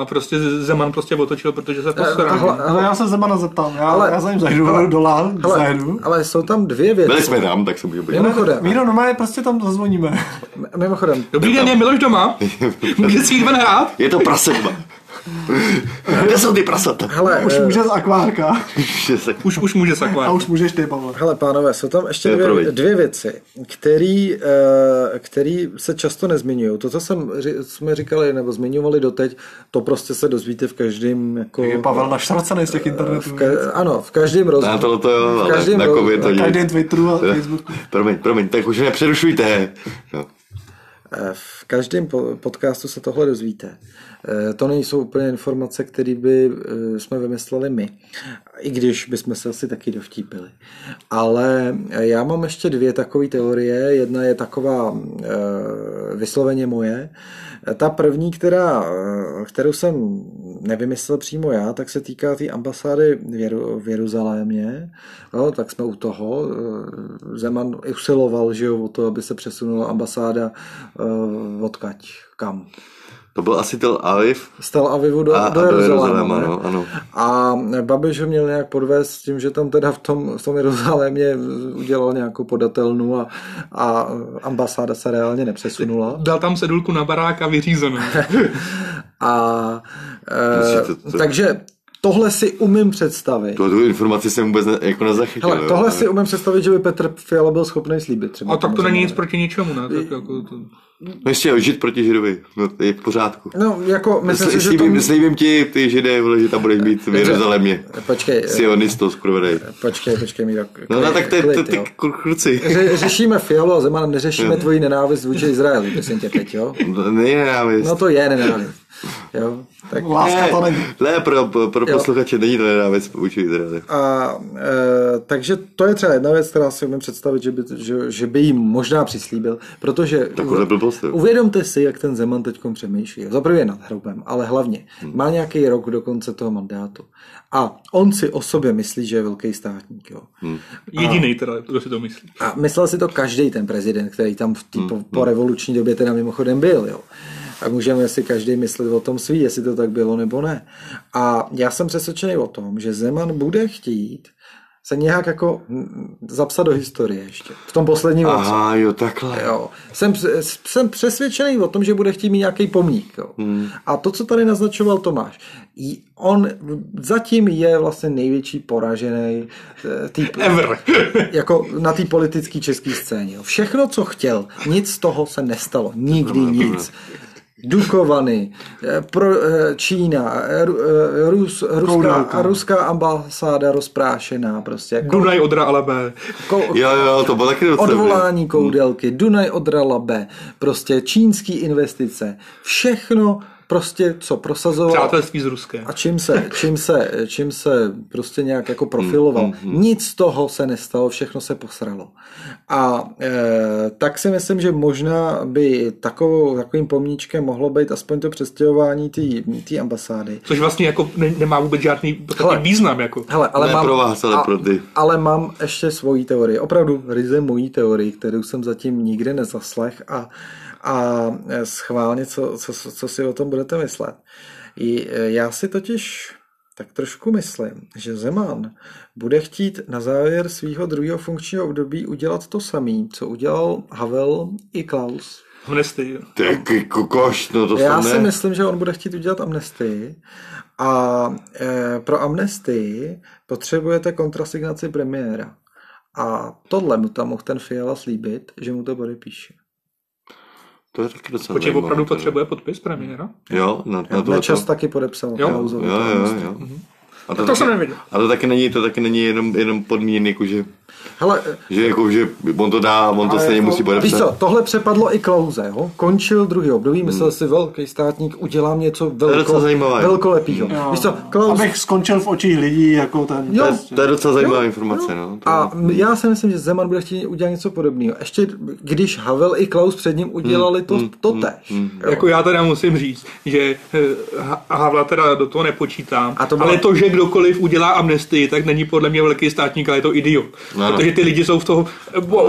a prostě Zeman prostě otočil, protože se postaral. hle, Ale já se Zemana zeptám, já, Ale- já za ním zajdu ale- dolá, Ale, zajdu. ale jsou tam dvě věci. Byli jsme tam, tak se můžeme podívat. Mimochodem, Míro, normálně prostě tam zazvoníme. mimochodem, Dobrý den, je Miloš doma? Může si jít ven hrát? Je to prasetba. Kde jsou ty prasata? hele, Už eh, může z akvárka. Už, už může A sakovat. už můžeš ty, Pavle. Hele, pánové, jsou tam ještě To je dvě, dvě věci, který, eh, který se často nezmiňují. To, co jsem, jsme říkali nebo zmiňovali doteď, to prostě se dozvíte v každém jako... Je Pavel naštracený z těch internetů. v ka, ano, v každém Na rozhovoru. tohle to jo, v ale každém na covid to Na nic. každém Twitteru a Facebooku. Promiň, promiň, tak už nepřerušujte. No. Eh, V každém po- podcastu se tohle dozvíte. Eh, To nejsou úplně informace, které by eh, jsme vymysleli my, i když bychom se asi taky dovtípili. Ale eh, já mám ještě dvě takové teorie. Jedna je taková vysloveně moje. Ta první, která, kterou jsem nevymyslel přímo já, tak se týká té tý ambasády v, Jeru, v Jeruzalémě. No, tak jsme u toho. Zeman usiloval že jo, o to, aby se přesunula ambasáda odkaď, kam. To byl asi Tel Aviv Z Tel Avivu do, a, do a do Jeruzaléma. Jeruzaléma, ne? no, ano. A Babiš ho měl nějak podvést s tím, že tam teda v tom, v tom Jeruzalémě udělal nějakou podatelnu a, a ambasáda se reálně nepřesunula. Dal tam sedulku na barák a vyřízenou. A e, to- takže tohle si umím představit. To, tu informaci jsem vůbec ne, jako nezachytil. Hele, jo. tohle si umím představit, že by Petr Fiala byl schopný slíbit třeba. A tak to není nic proti ničemu, ne? Tak jako to... No ještě žít proti židovi, no, to je v pořádku. No, jako, myslím si, že to... Slíbím, slíbím ti, ty židé, vole, že tam budeš mít v Jeruzalémě. Počkej, eh, Sionistos, kurvedej. počkej, počkej, Míro. No, no tak ty, ty, klid, ty jo. kluci. Ře- Řešíme Fialu a Zeman, neřešíme tvoji nenávist vůči Izraeli, prosím tě teď, jo? Ne, nenávist. No to je nenávist. Jo, tak Láska to není. Ne, pro, pro, posluchače není to nenávist vůči Izraeli. A, e, takže to je třeba jedna věc, která si umím představit, že by, že, že by jim možná přislíbil, protože Takovhle blbost, uvědomte si, jak ten Zeman teď přemýšlí. Za prvé nad hrobem, ale hlavně má nějaký rok do konce toho mandátu. A on si o sobě myslí, že je velký státník. Jo. Jediný teda, kdo si to myslí. A myslel si to každý ten prezident, který tam v tý, po, po revoluční době teda mimochodem byl. Jo. A můžeme si každý myslet o tom svý, jestli to tak bylo nebo ne. A já jsem přesvědčený o tom, že Zeman bude chtít se nějak jako zapsat do historie ještě. V tom posledním roce. Aha, jo, takhle. Jo. Jsem, jsem přesvědčený o tom, že bude chtít mít nějaký pomník. Jo. Hmm. A to, co tady naznačoval Tomáš, on zatím je vlastně největší poražený eh, tý, Ever. jako na té politické české scéně. Jo. Všechno, co chtěl, nic z toho se nestalo. Nikdy nic. Dukovany, eh, pro, eh, Čína, eh, Ru- Rus, ruská, ruská ambasáda rozprášená prostě. Ko, Dunaj Odra Alabe. ko, Jo, jo, to bylo taky docela. odvolání koudelky, Dunaj Odra Labe, prostě čínský investice, všechno prostě, co prosazoval Přátelství s Ruskem. a čím se, čím se, čím se prostě nějak jako profiloval. Nic z toho se nestalo, všechno se posralo. A e, tak si myslím, že možná by takovou, takovým pomníčkem mohlo být aspoň to přestěhování té ambasády. Což vlastně jako ne, nemá vůbec žádný Hele. význam. Jako. Hele, ale Ne mám, pro vás, ale pro ty. ale mám ještě svoji teorii. Opravdu ryze mojí teorii, kterou jsem zatím nikdy nezaslech a, a e, schválně, co, co, co si o tom budete myslet. I, e, já si totiž tak trošku myslím, že Zeman bude chtít na závěr svého druhého funkčního období udělat to samé, co udělal Havel i Klaus. Ty jaký kokoš, no to Já si ne. myslím, že on bude chtít udělat amnestii a e, pro amnestii potřebujete kontrasignaci premiéra. A tohle mu tam mohl ten Fiala slíbit, že mu to podepíše. To je taky docela Počkej, opravdu to je. potřebuje podpis premiéra? Jo, na, na to. Nečas taky podepsal Jo. Jo, to jo, amnestii. jo. A To jsem nevěděl. A to taky není, to taky není jenom, jenom podmíněný, že, Hele, že, jako, že on to dá, on to stejně jako- musí víš podepsat. co, tohle přepadlo i Klauze, jo? končil druhý období, myslel si velký státník, udělám něco velko, velkolepýho. Jo. Víš co, Klaus, Abych skončil v očích lidí jako ten... Jo. To je, to je docela zajímavá Jo, informace, jo. no. To, A já si myslím, že Zeman bude chtít udělat něco podobného. Ještě když Havel i Klaus před ním udělali to, to tež. jo. Jako já teda musím říct, že eh, Ha- Havla teda do toho nepočítám, A to bylo- ale to, že kdokoliv udělá amnestii, tak není podle mě velký státník, ale je to idiot. Ano. Protože ty lidi jsou v toho,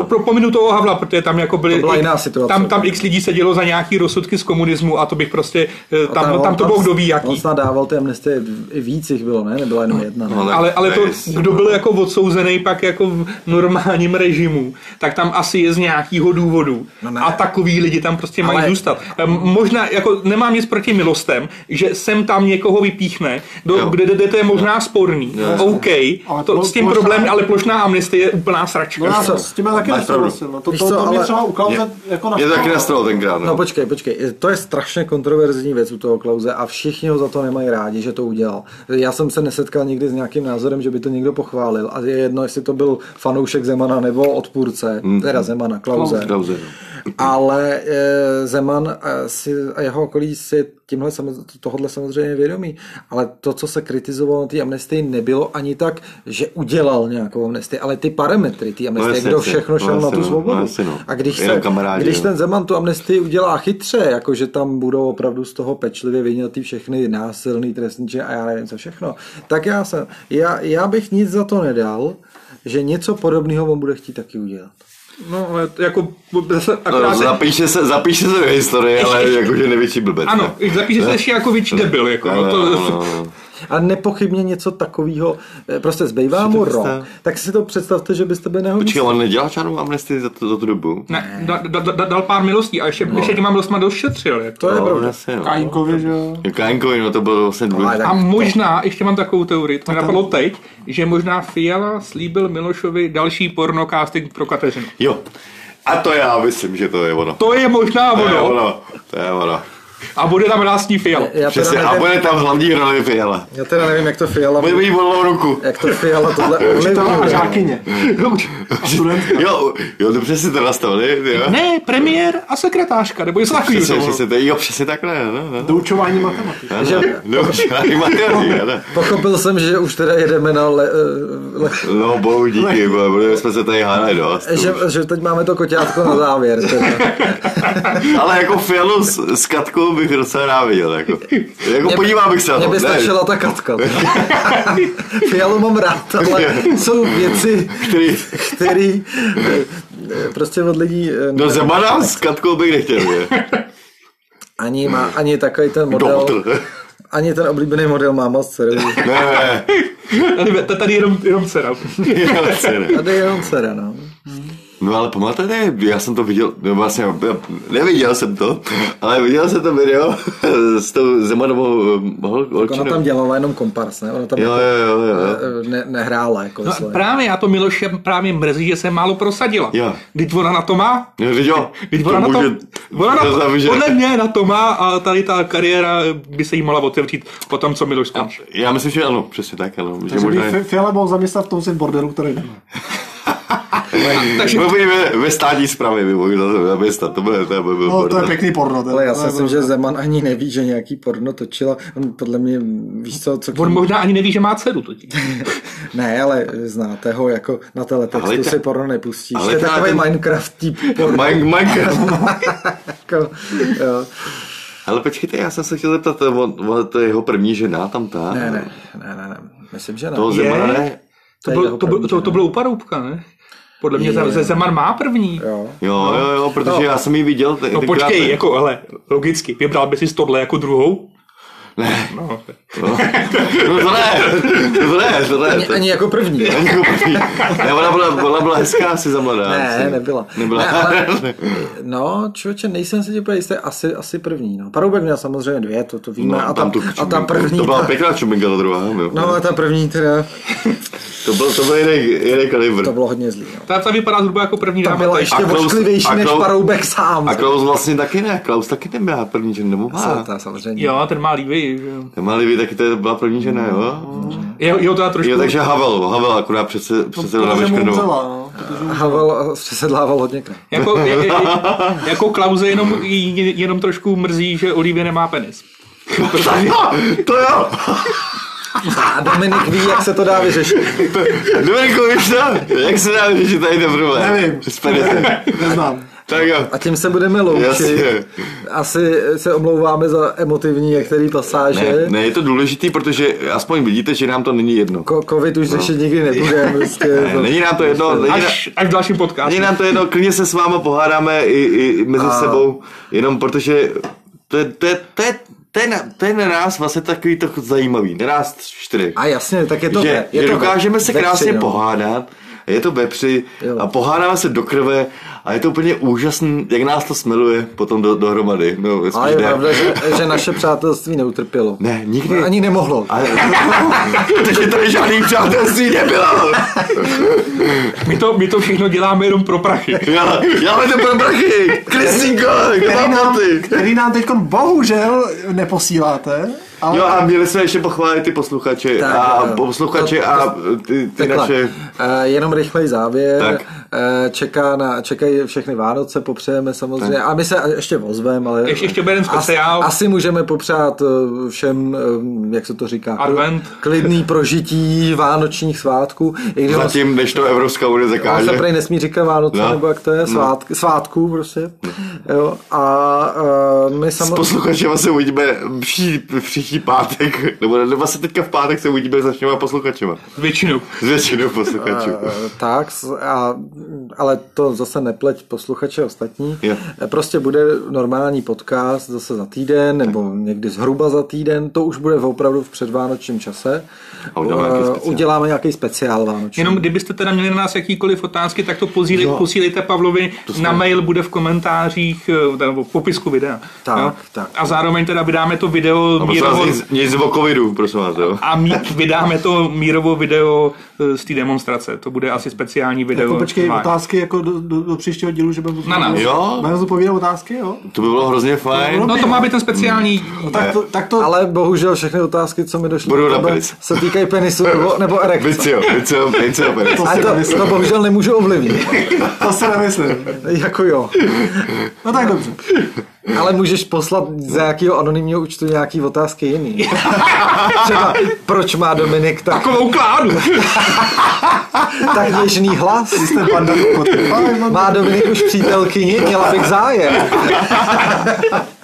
pro pominu toho Havla, protože tam jako byly, To byla jiná situace. tam, tam x lidí sedělo za nějaký rozsudky z komunismu a to bych prostě, eh, tam, on- tam to bylo kdo ví jaký. On snad dával ty amnestie, i víc jich bylo, ne? Nebyla jenom jedna. Ne? No. Ale, ale to, kdo byl jako odsouzený pak jako v normálním režimu, tak tam asi je z nějakého důvodu. No ne. a takový lidi tam prostě mají Ale- zůstat. Em, Možná, jako nemám nic proti milostem, že sem tam někoho vypíchne, do, Jo. kde, kde to je možná sporný. OK, Ale to, s tím problém, ale plošná amnestie je úplná sračka. No já co? s tím já taky nesouhlasil. No, to, to, co, to, mě ale- třeba u Klauze jako Mě to taky nastalo tenkrát, no. No počkej, počkej, to je strašně kontroverzní věc u toho Klauze a všichni ho za to nemají rádi, že to udělal. Já jsem se nesetkal nikdy s nějakým názorem, že by to někdo pochválil a je jedno, jestli to byl fanoušek Zemana nebo odpůrce, teda Zemana, Klauze. Klauze, no. Ale e, Zeman e, si, a jeho okolí si tímhle tohodle samozřejmě vědomí, ale to, co se kritizovalo na té amnestii, nebylo ani tak, že udělal nějakou amnestii, ale ty parametry té amnestie, jasně, kdo všechno No šel na jasně, tu no. svobodu. No no. A když, se, kamarádi, když no. ten Zeman tu amnestii udělá chytře, jako že tam budou opravdu z toho pečlivě vyňat ty všechny násilný trestní činy a já nevím co všechno, tak já, jsem, já, já bych nic za to nedal, že něco podobného on bude chtít taky udělat. No, ale jako zase No, akorát... zapíše se, zapíše se do historie, ale jakože největší blbec. ano, zapíše se ještě jako větší debil. Jako, No, no, no, to, no, no. A nepochybně něco takového, eh, prostě zbývá mu rok, představ. tak si to představte, že byste by neho Počkej, on nedělal žádnou amnestii za, tu- za tu dobu? Ne, da, da, da, dal pár milostí a ještě, no. ještě těma milostma došetřil. Jako. To je no, pravda. jasně, no. Kajinkovi, že jo. Káňkovi, no to bylo vlastně důležité. tak- A možná, ještě mám takovou teorii, to mi napadlo teď, že možná Fiala slíbil Milošovi další pornocasting pro Kateřinu. Jo. A to já myslím, že to je ono. To je možná To je ono. ono. To je ono. A bude tam vlastní Fiala. Já Přesně, a nevím, bude tam hlavní roli Fiala. já teda nevím, jak to Fiala, Bude mít volnou ruku. jak to Fiala tohle Učitel a žákyně. A studentka. Jo, jo, dobře si to nastavili, jo. Ne, premiér a sekretářka, nebo něco takového. Přesně, to přesně, to- jo, přesně takhle, no, no, no. Doučování matematiky. Ano, Že- žádný materiál, ne. Pochopil jsem, že už teda jedeme na le, eh, le, No, bohu díky, bo, budeme jsme se tady hádali dost. že, že teď máme to koťátko na závěr. Teda. Ale jako Fialu s, s Katkou bych docela rád viděl, jako. Jako podívám bych se na to. by ne. stačila ta katka. Fialu mám rád, ale jsou věci, Který, který eh, prostě od lidí eh, no Zemana s Katkou bych nechtěl, že? ani, má, ani takový ten model, Doktor. ani ten oblíbený model máma s dcerou. Ne, Tady, tady jenom, jenom dcera. Tady je jenom dcera, no. No ale pamatujete, já jsem to viděl, no vlastně já neviděl jsem to, ale viděl jsem to video s tou Zemanovou eh, hol, Ona holčinou. tam dělala jenom kompars, ne? Ona tam Jo, jako, jo, jo, jo. eh, Ne, nehrála jako No, svoje. právě, já to Miloše právě mrzí, že se málo prosadila. Jo. Když ona na to má, Jo, že jo, Teď ona na to, může- ona na to to, podle mě na to má a tady ta kariéra by se jí mohla otevřít po tom, co Miloš skončí. Já myslím, že ano, přesně tak, ano. Že Takže možná by Fi- Fiala mohl zaměstnat v tom svém bordelu, který nemá. Takže My budeme ve státní zprávě, by mohli zaměstnat, to bude, to bude, No, to je pěkný porno. Ale já to si myslím, prostě- že Zeman ani neví, že nějaký porno točila. On podle mě, víš co, co on možná ani neví, že má dceru totiž. Ne, ale znáte ho jako na teletextu Ale ta- si porno nepustíš. ale to je ta- takový ten- Minecraft typ porno. Minecraft. jako, jo. Ale počkejte, já jsem se chtěl zeptat, to, on, on, to je jeho první žena, tam ta. Ne, ne, ne, ne, ne. Myslím, že ne. Toho Zemana ne? To, jeho to, bylo, první, to, to bylo u Paroubka, ne? Podle mě Je. ze Zeman má první. Jo. Jo, jo, jo, protože No. já jsem ji viděl. Te, No počkej, jako, ale logicky, vybral by si tohle jako druhou? Ne, No, no, to ne, to ne, to ne. Ani, To, ani jako první. ani jako první. Ne, ona byla, ona byla hezká asi za mladá. Ne, asi. nebyla. Nebyla. Ne, ale, no, člověče, nejsem si úplně jistý, asi, asi první. No. Paroubek měl samozřejmě dvě, to, to víme. No, a, ta, tu a ta první, To byla ta, pěkná čuminka, ta druhá. Jo. no a ta první teda, To byl, to byl jiný, jiný kalibr. to bylo hodně zlý. No. ta, ta vypadá zhruba jako první Ta dáma. byla tady. ještě ošklivější než Paroubek sám. A Klaus vlastně taky ne. Klaus taky nebyla první to je samozřejmě. Jo, ten má líbí, že jo. Malý taky to byla první žena, jo? Jo, jo, to já trošku... Jo, takže Havel, Havel akurát přece, přece na Protože umřela, no. Protože Havel přesedlával hodněkrát. Jako, je, je, jako Klauze jenom, jenom trošku mrzí, že Olivie nemá penis. To jo! A Dominik ví, jak se to dá vyřešit. Dominiku, víš to? Jak se dá vyřešit tady ten problém? Nevím. S penisem. Neznám. Tak jo. A tím se budeme loučit. Jasně. Asi se omlouváme za emotivní některé pasáže. Ne, ne, je to důležitý, protože aspoň vidíte, že nám to není jedno. Ko- Covid už řešit nikdy nebude. Prostě, Ne, není nám to jedno, není, na- Až, až v dalším podcastu. není nám to jedno, klidně se s váma pohádáme i, i mezi A- sebou, jenom protože to je, to je, to je, to je, na, to je na nás vlastně takový to zajímavý, na nás čtyři. A jasně, tak je to že, je že to dokážeme se ve krásně tři, no. pohádat, je to vepři Jo. a pohádáme se do krve a je to úplně úžasný, jak nás to smeluje potom do, dohromady. No, Ale je ne. pravda, že, že naše přátelství neutrpělo. Ne, nikdy. Ani nemohlo. Ale, protože tady žádný přátelství nebylo. My to, my to všechno děláme jenom pro prachy. Já, já to pro prachy. Kristýnko, Který nám, který nám teď bohužel neposíláte. Ale Jo a měli jsme ještě pochválit ty posluchače Tak, a jo. posluchače To- a ty, ty Takhle, naše... eh, jenom rychlej závěr. Tak. Eh, Čeká na, čekají všechny Vánoce, popřejeme samozřejmě. A my se ještě ozveme, ale... Ještě- ještě bude jeden speciál. Asi, asi můžeme popřát eh, všem, eh, jak se to říká, Advent. klidný prožití vánočních svátků. I když on- Zatím, než to Evropská unie On zakáže. se prej nesmí říkat Vánoce, No. nebo jak to je, svátk, svátků prostě. Jo, a uh, my S samozřejmě... posluchačema se uvidíme příští, příští pátek, nebo nebo vlastně teďka v pátek se uvidíme s našimi posluchačema. Většinou. S většinou posluchačů. Tak, s- a, ale to zase nepleť posluchače ostatní. Jo. Prostě bude normální podcast zase za týden, nebo někdy zhruba za týden, to už bude opravdu v předvánočním čase. A uděláme nějaký Eh, speciál. uděláme nějaký speciál vánoční. Jenom kdybyste teda měli na nás jakýkoliv otázky, tak to posíli, posílejte Pavlovi na mail, bude v komentářích eh, nebo v popisku videa. Tak, jo? tak. A zároveň teda vydáme to video vás, mírovo, nic, nic o covidu, prosím vás, jo. a mí, vydáme to mírovo video eh, z té demonstrace. To bude asi speciální video. jako počkej, Má- otázky jako do, do, do příštího dílu, že budeme Na nás. Jo. Budeme zodpovídat otázky, jo? To by bylo hrozně fajn. No to má být ten speciální... No, tak to, tak to Ale bohužel všechny otázky, co mi došly, Budou od na penis. se týkají penisu nebo, nebo erekce. Vicio, vicio, vicio, vicio. Ale to, to bohužel nemůžu ovlivnit. to se nemyslím. jako jo. No tak dobře. Ale můžeš poslat z nějakého anonymního účtu nějaký otázky jiný. Třeba, proč má Dominik tak, Takovou kládu. tak něžný hlas? Jste no, Má Dominik už přítelkyni? Měla bych zájem.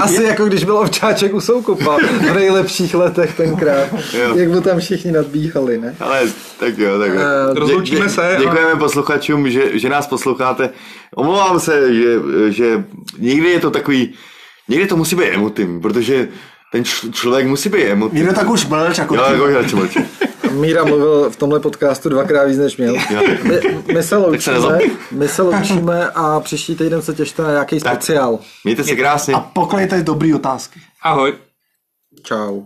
Asi jako když byl ovčáček u Soukupa v nejlepších letech tenkrát. Jo. Jak mu tam všichni nadbíhali, ne? Ale tak jo, tak jo. Eh, rozloučíme se a- Děkujeme posluchačům, že, že nás posloucháte. Omlouvám se, že, že někdy je to takový, někdy to musí být emotivní, protože ten č- člověk musí být emotivní. Někdo tak už mlč, jako Jo, jako. Míra mluvil v tomhle podcastu dvakrát víc, než měl. My, my, se loučíme, my se loučíme a příští týden se těšte na nějaký speciál. Mějte se krásně. A poklejte dobrý otázky. Ahoj. Čau.